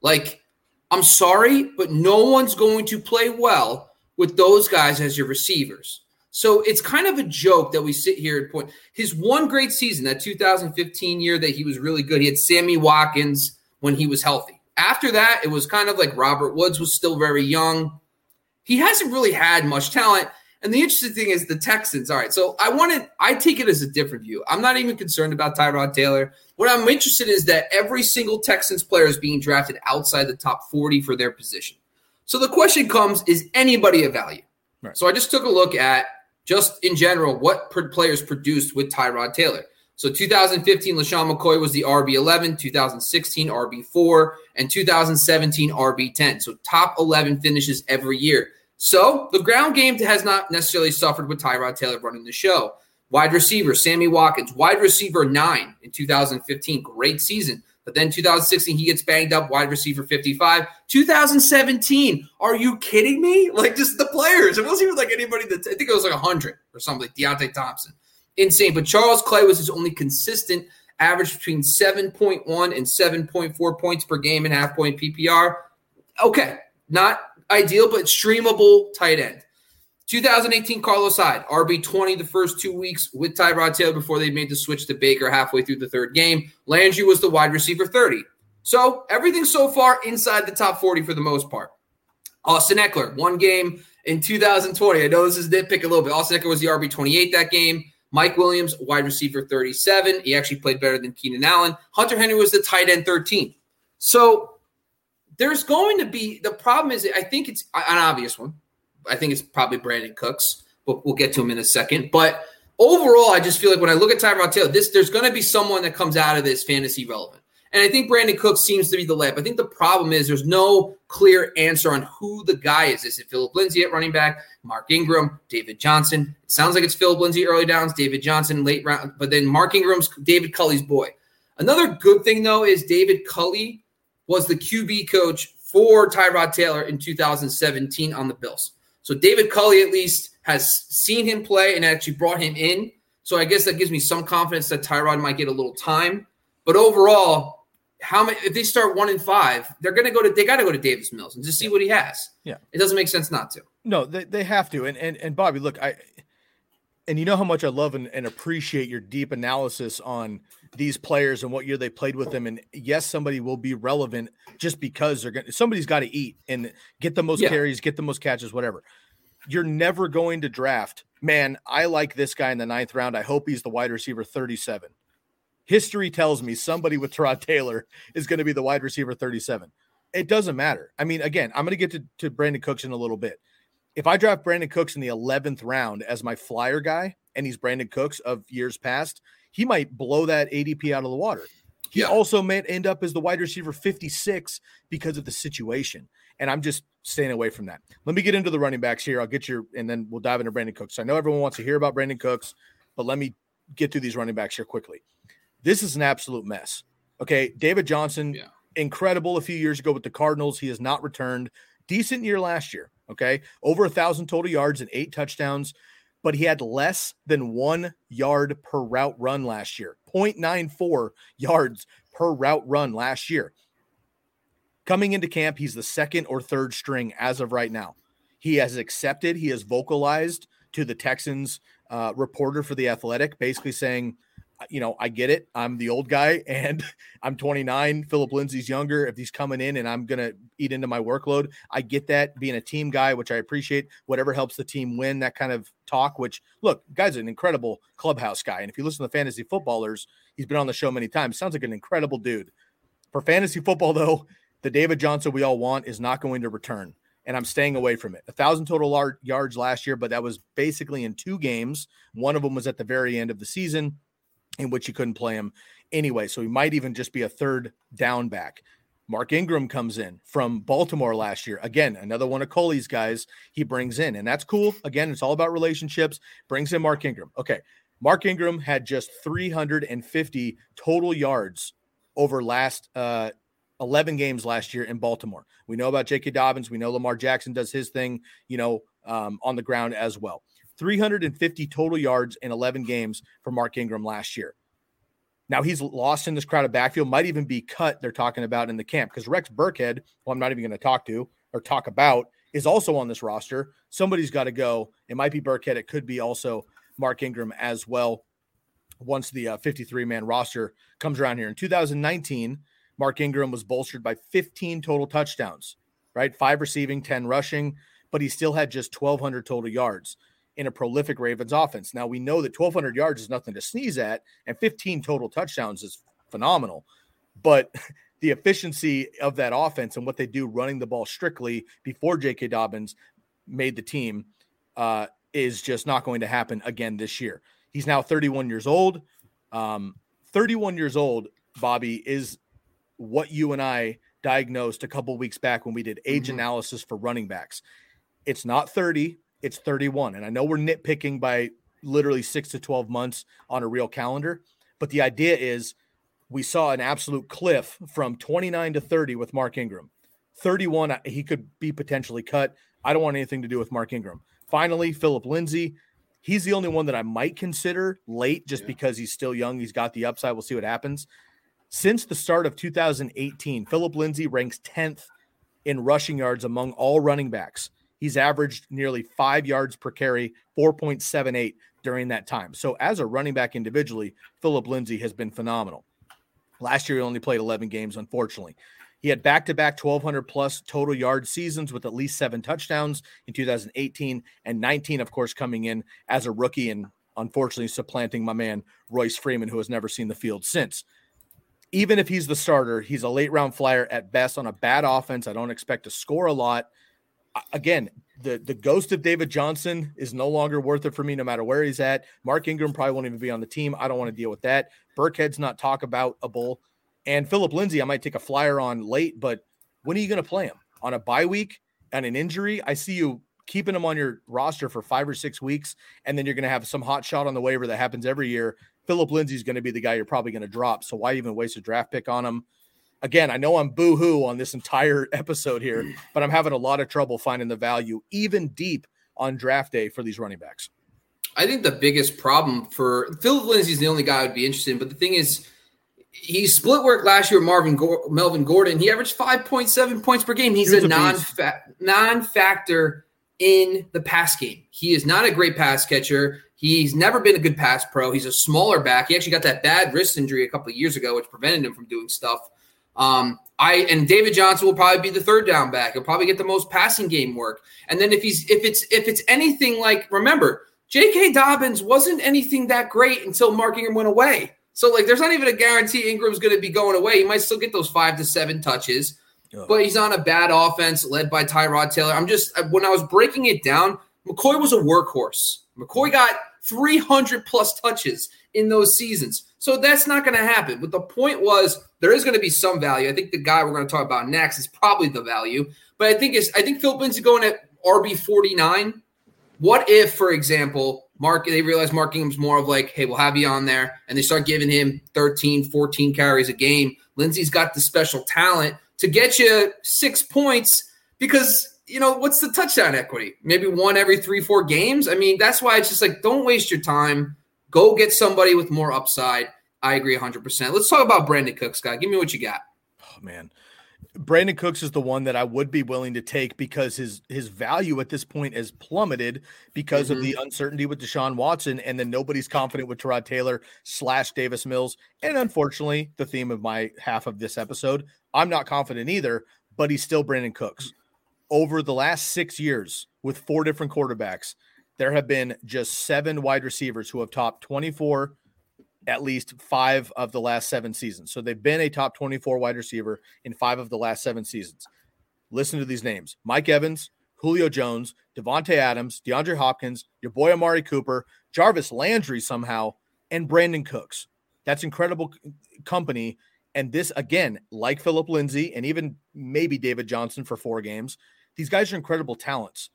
Like, I'm sorry, but no one's going to play well – with those guys as your receivers. So it's kind of a joke that we sit here and point his one great season, that 2015 year that he was really good. He had Sammy Watkins when he was healthy. After that, it was kind of like Robert Woods was still very young. He hasn't really had much talent. And the interesting thing is the Texans. All right, so I wanted I take it as a different view. I'm not even concerned about Tyrod Taylor. What I'm interested in is that every single Texans player is being drafted outside the top 40 for their position. So the question comes is anybody of value? Right. So I just took a look at just in general what players produced with Tyrod Taylor. So 2015, LeSean McCoy was the RB11, 2016 RB4, and 2017 RB10. So top 11 finishes every year. So the ground game has not necessarily suffered with Tyrod Taylor running the show. Wide receiver, Sammy Watkins, wide receiver nine in 2015, great season. But then 2016, he gets banged up, wide receiver 55. 2017, are you kidding me? Like just the players. It wasn't even like anybody that I think it was like 100 or something, like Deonte Thompson. Insane. But Charles Clay was his only consistent average between 7.1 and 7.4 points per game in half point PPR. Okay, not ideal, but streamable tight end. 2018 Carlos Hyde, RB20 the first two weeks with Tyrod Taylor before they made the switch to Baker halfway through the third game. Landry was the wide receiver 30. So everything so far inside the top 40 for the most part. Austin Ekeler, one game in 2020. I know this is nitpick a little bit. Austin Ekeler was the RB28 that game. Mike Williams, wide receiver 37. He actually played better than Keenan Allen. Hunter Henry was the tight end 13. So there's going to be the problem is I think it's an obvious one. I think it's probably Brandin Cooks. We'll, we'll get to him in a second. But overall, I just feel like when I look at Tyrod Taylor, this there's going to be someone that comes out of this fantasy relevant. And I think Brandin Cooks seems to be the lamp. I think the problem is there's no clear answer on who the guy is. Is it Philip Lindsay at running back, Mark Ingram, David Johnson? It sounds like it's Philip Lindsay early downs, David Johnson late round, but then Mark Ingram's David Culley's boy. Another good thing though is David Culley was the QB coach for Tyrod Taylor in 2017 on the Bills. So David Culley at least has seen him play and actually brought him in. So I guess that gives me some confidence that Tyrod might get a little time. But overall, how many if they start one and five, they're gonna go to they gotta go to Davis Mills and just see what he has. Yeah. It doesn't make sense not to. No, they, they have to. And and and Bobby, look, I and you know how much I love and, and appreciate your deep analysis on these players and what year they played with them. And yes, somebody will be relevant just because they're going somebody's got to eat and get the most yeah. carries, get the most catches, whatever. You're never going to draft, man. I like this guy in the ninth round. I hope he's the wide receiver 37. History tells me somebody with Tyrod Taylor is going to be the wide receiver 37. It doesn't matter. I mean, again, I'm going to get to, to Brandin Cooks in a little bit if I draft Brandin Cooks in the 11th round as my flyer guy, and he's Brandin Cooks of years past, he might blow that ADP out of the water. He Yeah. also may end up as the wide receiver 56 because of the situation. And I'm just staying away from that. Let me get into the running backs here. I'll get your, and then we'll dive into Brandin Cooks. I know everyone wants to hear about Brandin Cooks, but let me get through these running backs here quickly. This is an absolute mess. Okay. David Johnson, Yeah. incredible a few years ago with the Cardinals. He has not returned. Decent year last year. Okay. Over a thousand total yards and eight touchdowns, but he had less than one yard per route run last year 0.94 yards per route run last year. Coming into camp, he's the second or third string as of right now. He has accepted, he has vocalized to the Texans uh, reporter for The Athletic, basically saying, you know, I get it. I'm the old guy [laughs] and I'm 29. Philip Lindsay's younger. If he's coming in and I'm going to eat into my workload, I get that being a team guy, which I appreciate. Whatever helps the team win, that kind of talk, which look, guy's an incredible clubhouse guy. And if you listen to fantasy footballers, he's been on the show many times. Sounds like an incredible dude. For fantasy football, though, the David Johnson we all want is not going to return. And I'm staying away from it. A thousand total yards last year, but that was basically in two games. One of them was at the very end of the season in which you couldn't play him anyway. So he might even just be a third down back. Mark Ingram comes in from Baltimore last year. Again, another one of Culley's guys he brings in, and that's cool. Again, it's all about relationships. Brings in Mark Ingram. Okay. Mark Ingram had just 350 total yards over last uh 11 games last year in Baltimore. We know about J.K. Dobbins. We know Lamar Jackson does his thing, you know, um, on the ground as well. 350 total yards in 11 games for Mark Ingram last year. Now he's lost in this crowded backfield, might even be cut, they're talking about in the camp because Rex Burkhead, who I'm not even going to talk to or talk about, is also on this roster. Somebody's got to go. It might be Burkhead. It could be also Mark Ingram as well once the 53 uh, man roster comes around here. In 2019, Mark Ingram was bolstered by 15 total touchdowns, right? Five receiving, 10 rushing, but he still had just 1,200 total yards in a prolific Ravens offense. Now we know that 1,200 yards is nothing to sneeze at, and 15 total touchdowns is phenomenal. But [laughs] the efficiency of that offense and what they do running the ball strictly before J.K. Dobbins made the team uh, is just not going to happen again this year. He's now 31 years old. Um, 31 years old, Bobby, is what you and I diagnosed a couple weeks back when we did age mm-hmm. analysis for running backs. It's not 30, it's 31. And I know we're nitpicking by literally six to 12 months on a real calendar, but the idea is we saw an absolute cliff from 29 to 30 with Mark Ingram. 31, he could be potentially cut. I don't want anything to do with Mark Ingram. Finally, Philip Lindsay. He's the only one that I might consider late just yeah. because he's still young. He's got the upside. We'll see what happens. Since the start of 2018, Philip Lindsay ranks 10th in rushing yards among all running backs. He's averaged nearly five yards per carry, 4.78 during that time. So, as a running back individually, Philip Lindsay has been phenomenal. Last year, he only played 11 games, unfortunately. He had back to back 1,200 plus total yard seasons with at least seven touchdowns in 2018 and 19, of course, coming in as a rookie and unfortunately supplanting my man, Royce Freeman, who has never seen the field since. Even if he's the starter, he's a late round flyer at best on a bad offense. I don't expect to score a lot again, the the ghost of David Johnson is no longer worth it for me, no matter where he's at. Mark Ingram probably won't even be on the team. I don't want to deal with that. Burkhead's not talk about a bull, and Philip Lindsay, I might take a flyer on late, but when are you going to play him on a bye week and an injury? I see you keeping him on your roster for five or six weeks, and then you're going to have some hot shot on the waiver that happens every year. Philip Lindsay's going to be the guy you're probably going to drop. So why even waste a draft pick on him? Again, I know I'm boo hoo on this entire [laughs] episode here, but I'm having a lot of trouble finding the value even deep on draft day for these running backs. I think the biggest problem for Philip Lindsay is the only guy I'd be interested in, but the thing is, he split work last year with Marvin Go- Melvin Gordon. He averaged 5.7 points per game. He's a, a non non factor in the pass game. He is not a great pass catcher. He's never been a good pass pro. He's a smaller back. He actually got that bad wrist injury a couple of years ago, which prevented him from doing stuff. Um, I and David Johnson will probably be the third down back. He'll probably get the most passing game work. And then if he's if it's if it's anything like remember, J.K. Dobbins wasn't anything that great until Mark Ingram went away. So like there's not even a guarantee Ingram's going to be going away. He might still get those five to seven touches, oh. but he's on a bad offense led by Tyrod Taylor. I'm just when I was breaking it down, McCoy was a workhorse. McCoy got 300 plus touches in those seasons. So that's not going to happen. But the point was there is going to be some value. I think the guy we're going to talk about next is probably the value. But I think it's I think Philip Lindsay going at RB 49. What if, for example, Mark they realize Mark Ingram's more of like, hey, we'll have you on there, and they start giving him 13, 14 carries a game. Lindsay's got the special talent to get you six points because you know, what's the touchdown equity? Maybe one every three, four games. I mean, that's why it's just like, don't waste your time. Go get somebody with more upside. I agree 100%. Let's talk about Brandin Cooks, guy. Give me what you got. Oh, man. Brandin Cooks is the one that I would be willing to take because his his value at this point has plummeted because mm-hmm. of the uncertainty with Deshaun Watson, and then nobody's confident with Tyrod Taylor slash Davis Mills. And unfortunately, the theme of my half of this episode, I'm not confident either, but he's still Brandin Cooks over the last six years with four different quarterbacks, there have been just seven wide receivers who have topped 24 at least five of the last seven seasons. So they've been a top 24 wide receiver in five of the last seven seasons. Listen to these names Mike Evans, Julio Jones, Davante Adams, DeAndre Hopkins, your boy Amari Cooper, Jarvis Landry somehow, and Brandin Cooks. That's incredible company. And this, again, like Philip Lindsay and even maybe David Johnson for four games, these guys are incredible talents.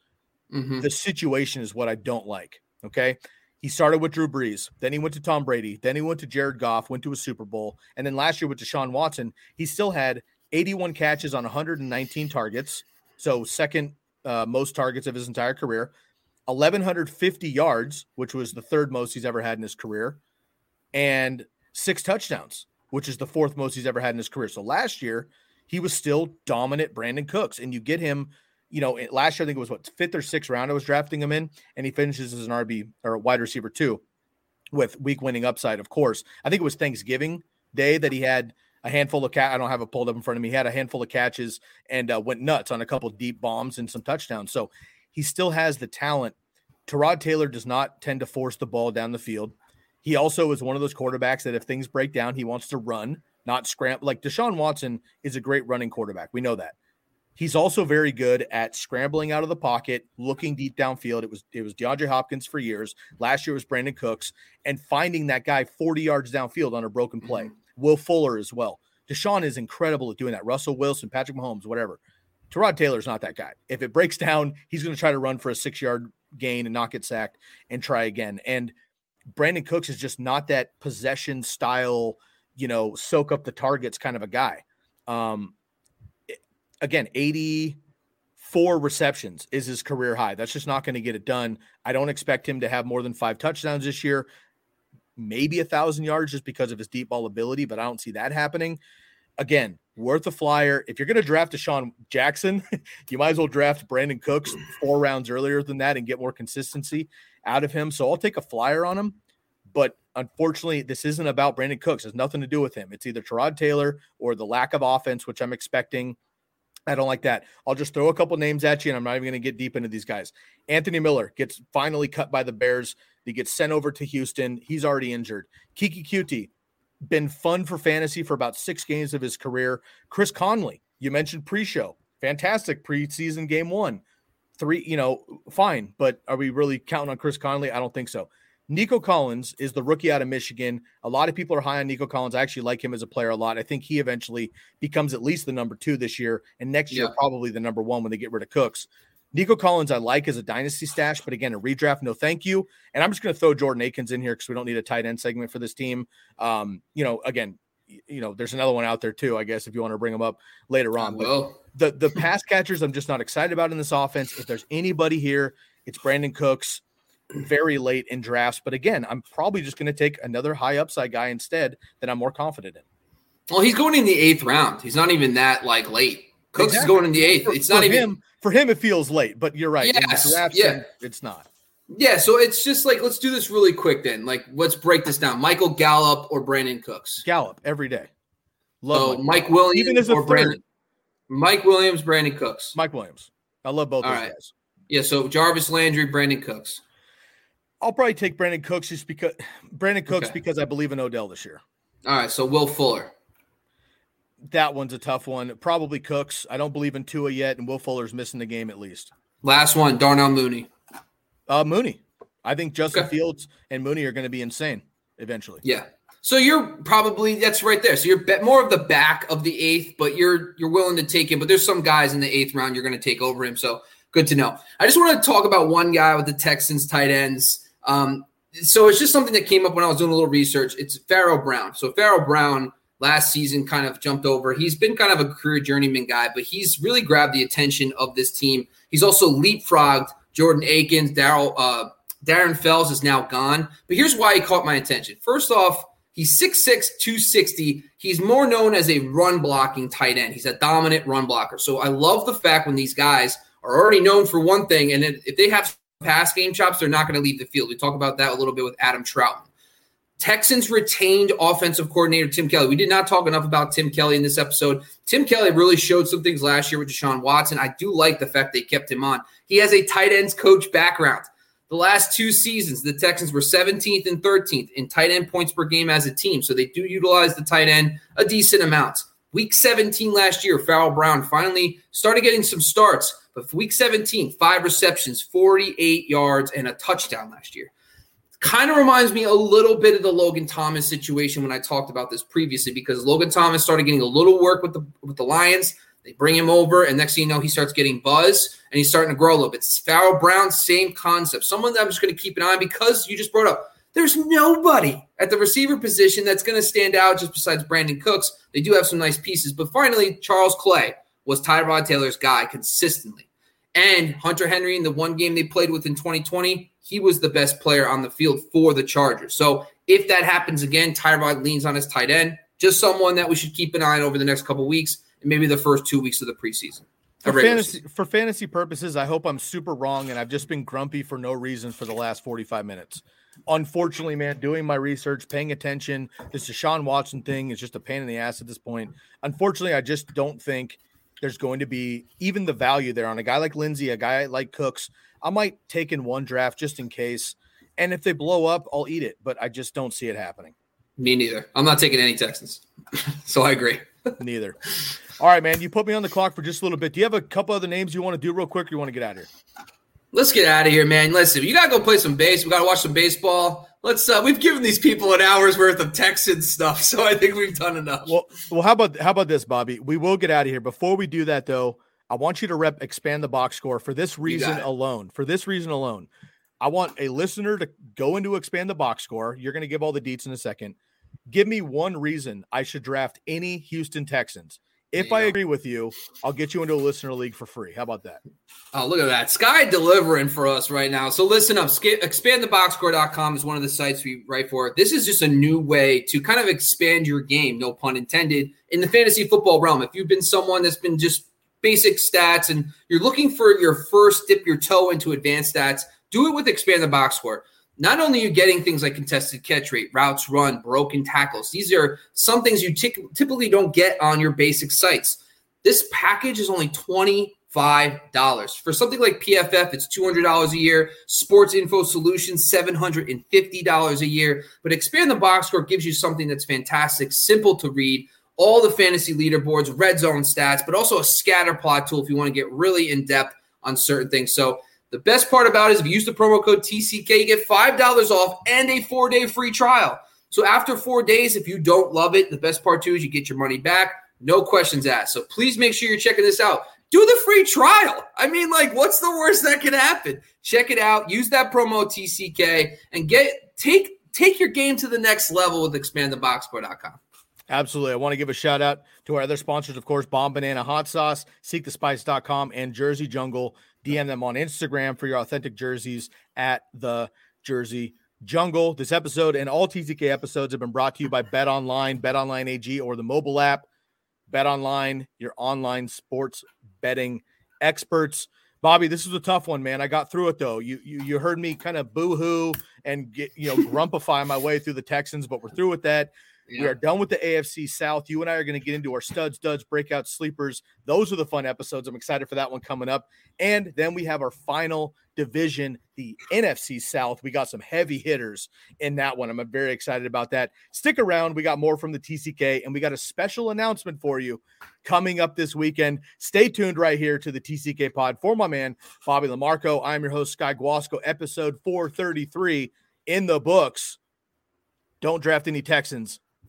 Mm-hmm. The situation is what I don't like. Okay. He started with Drew Brees, then he went to Tom Brady, then he went to Jared Goff, went to a Super Bowl, and then last year with Deshaun Watson, he still had 81 catches on 119 targets, so second uh, most targets of his entire career, 1150 yards, which was the third most he's ever had in his career, and six touchdowns, which is the fourth most he's ever had in his career. So last year, he was still dominant Brandin Cooks, and you get him you know, last year I think it was what fifth or sixth round I was drafting him in, and he finishes as an RB or wide receiver too, with week winning upside. Of course, I think it was Thanksgiving Day that he had a handful of cat. I don't have it pulled up in front of me. He had a handful of catches and uh, went nuts on a couple deep bombs and some touchdowns. So he still has the talent. Tyrod Taylor does not tend to force the ball down the field. He also is one of those quarterbacks that if things break down, he wants to run, not scramble. Like Deshaun Watson is a great running quarterback. We know that. He's also very good at scrambling out of the pocket, looking deep downfield. It was it was DeAndre Hopkins for years. Last year was Brandin Cooks, and finding that guy 40 yards downfield on a broken play. Mm-hmm. Will Fuller as well. Deshaun is incredible at doing that. Russell Wilson, Patrick Mahomes, whatever. Tyrod Taylor's not that guy. If it breaks down, he's going to try to run for a six yard gain and not get sacked and try again. And Brandin Cooks is just not that possession style, you know, soak up the targets kind of a guy. Um, again, 84 receptions is his career high. That's just not going to get it done. I don't expect him to have more than five touchdowns this year, maybe a thousand yards just because of his deep ball ability, but I don't see that happening. Again, worth a flyer. If you're going to draft DeSean Jackson, [laughs] you might as well draft Brandin Cooks four rounds earlier than that and get more consistency out of him. So I'll take a flyer on him. But unfortunately, this isn't about Brandin Cooks. It has nothing to do with him. It's either Tyrod Taylor or the lack of offense, which I'm expecting I don't like that. I'll just throw a couple names at you, and I'm not even going to get deep into these guys. Anthony Miller gets finally cut by the Bears. He gets sent over to Houston. He's already injured. Keke Coutee, been fun for fantasy for about six games of his career. Chris Conley, you mentioned pre-show, fantastic preseason game one. Three, you know, fine, but are we really counting on Chris Conley? I don't think so. Nico Collins is the rookie out of Michigan. A lot of people are high on Nico Collins. I actually like him as a player a lot. I think he eventually becomes at least the number two this year, and next year probably the number one when they get rid of Cooks. Nico Collins, I like as a dynasty stash, but again, a redraft, no thank you. And I'm just going to throw Jordan Akins in here because we don't need a tight end segment for this team. Um, you know, again, you know, there's another one out there too, I guess, if you want to bring them up later on. But the the pass catchers, I'm just not excited about in this offense. If there's anybody here, it's Brandin Cooks very late in drafts. But again, I'm probably just going to take another high upside guy instead that I'm more confident in. Well, he's going in the eighth round. He's not even that like late. Cooks exactly. is going in the eighth. For, it's not even him. For him, it feels late, but you're right. Yes, yeah. it's not. Yeah, so it's just like let's do this really quick then. Like let's break this down. Michael Gallup or Brandin Cooks? Gallup every day. Love oh, Mike. Mike Williams even as a or Brandon. Mike Williams, Brandin Cooks. Mike Williams. I love both All those right. guys. Yeah, so Jarvis Landry, Brandin Cooks. I'll probably take Brandin Cooks just because Brandin Cooks okay. because I believe in Odell this year. All right, so Will Fuller. That one's a tough one. Probably Cooks. I don't believe in Tua yet, and Will Fuller's missing the game at least. Last one, Darnell Mooney. Uh, Mooney. I think Justin okay. Fields and Mooney are going to be insane. eventually. Yeah. So you're probably that's right there. So you're more of the back of the eighth, but you're you're willing to take him. But there's some guys in the eighth round you're going to take over him. So good to know. I just want to talk about one guy with the Texans tight ends. Um, so it's just something that came up when I was doing a little research. It's Pharaoh Brown. So Pharaoh Brown last season kind of jumped over. He's been kind of a career journeyman guy, but he's really grabbed the attention of this team. He's also leapfrogged Jordan Akins, Daryl, uh, Darren Fells is now gone. But here's why he caught my attention. First off, he's 6'6, 260. He's more known as a run blocking tight end. He's a dominant run blocker. So I love the fact when these guys are already known for one thing, and if they have pass game chops, they're not going to leave the field. We talk about that a little bit with Adam Trautman. Texans retained offensive coordinator Tim Kelly. We did not talk enough about Tim Kelly in this episode. Tim Kelly really showed some things last year with Deshaun Watson. I do like the fact they kept him on. He has a tight ends coach background. The last two seasons, the Texans were 17th and 13th in tight end points per game as a team. So they do utilize the tight end a decent amount. Week 17 last year, Pharaoh Brown finally started getting some starts. But week 17, five receptions, 48 yards, and a touchdown last year. Kind of reminds me a little bit of the Logan Thomas situation when I talked about this previously, because Logan Thomas started getting a little work with the with the Lions. They bring him over, and next thing you know, he starts getting buzz and he's starting to grow a little bit. Pharaoh Brown, same concept. Someone that I'm just going to keep an eye on because you just brought up. There's nobody at the receiver position that's going to stand out just besides Brandin Cooks. They do have some nice pieces, but finally, Charles Clay was Tyrod Taylor's guy consistently. And Hunter Henry in the one game they played with in 2020, he was the best player on the field for the Chargers. So if that happens again, Tyrod leans on his tight end, just someone that we should keep an eye on over the next couple weeks and maybe the first two weeks of the preseason. For fantasy, for fantasy purposes, I hope I'm super wrong and I've just been grumpy for no reason for the last 45 minutes. Unfortunately, man, doing my research, paying attention, this Deshaun Watson thing is just a pain in the ass at this point. Unfortunately, I just don't think – there's going to be even the value there on a guy like Lindsay, a guy like Cooks. I might take in one draft just in case. And if they blow up, I'll eat it, but I just don't see it happening. Me neither. I'm not taking any Texans. [laughs] so I agree. [laughs] neither. All right, man. You put me on the clock for just a little bit. Do you have a couple other names you want to do real quick or you want to get out of here? Let's get out of here, man. Listen, you gotta go play some base. We gotta watch some baseball let's uh, we've given these people an hour's worth of Texan stuff, [laughs] so I think we've done enough. Well, well, how about how about this, Bobby? We will get out of here. Before we do that, though, I want you to rep expand the box score for this reason alone. For this reason alone, I want a listener to go into expand the box score. You're going to give all the deets in a second. Give me one reason I should draft any Houston Texans. If I agree with you, I'll get you into a listener league for free. How about that? Oh, look at that. Sky delivering for us right now. So listen up. Expandtheboxscore.com is one of the sites we write for. This is just a new way to kind of expand your game, no pun intended, in the fantasy football realm. If you've been someone that's been just basic stats and you're looking for your first dip your toe into advanced stats, do it with Expand the Box Score not only are you getting things like contested catch rate, routes run, broken tackles, these are some things you t- typically don't get on your basic sites. This package is only $25. For something like PFF, it's $200 a year. Sports Info Solutions, $750 a year. But Expand the Box Score gives you something that's fantastic, simple to read, all the fantasy leaderboards, red zone stats, but also a scatter plot tool if you want to get really in depth on certain things. So, the best part about it is if you use the promo code TCK, you get $5 off and a four day free trial. So after four days, if you don't love it, the best part too is you get your money back. No questions asked. So please make sure you're checking this out. Do the free trial. I mean, like, what's the worst that can happen? Check it out. Use that promo TCK and get take take your game to the next level with expandtheboxscore.com. Absolutely. I want to give a shout out to our other sponsors, of course, Bombanana Hot Sauce, SeekTheSpice.com, and Jersey Jungle. DM them on Instagram for your authentic jerseys at the Jersey Jungle. This episode and all TCK episodes have been brought to you by Bet Online, Bet Online AG, or the mobile app. Bet Online, your online sports betting experts. Bobby, this is a tough one, man. I got through it though. You you, you heard me kind of boo-hoo and get you know [laughs] grumpify my way through the Texans, but we're through with that. Yeah. We are done with the AFC South. You and I are going to get into our studs, duds, breakout sleepers. Those are the fun episodes. I'm excited for that one coming up. And then we have our final division, the NFC South. We got some heavy hitters in that one. I'm very excited about that. Stick around. We got more from the TCK, and we got a special announcement for you coming up this weekend. Stay tuned right here to the TCK pod for my man, Bobby LaMarco. I'm your host, Sky Guasco, episode 433 in the books. Don't draft any Texans.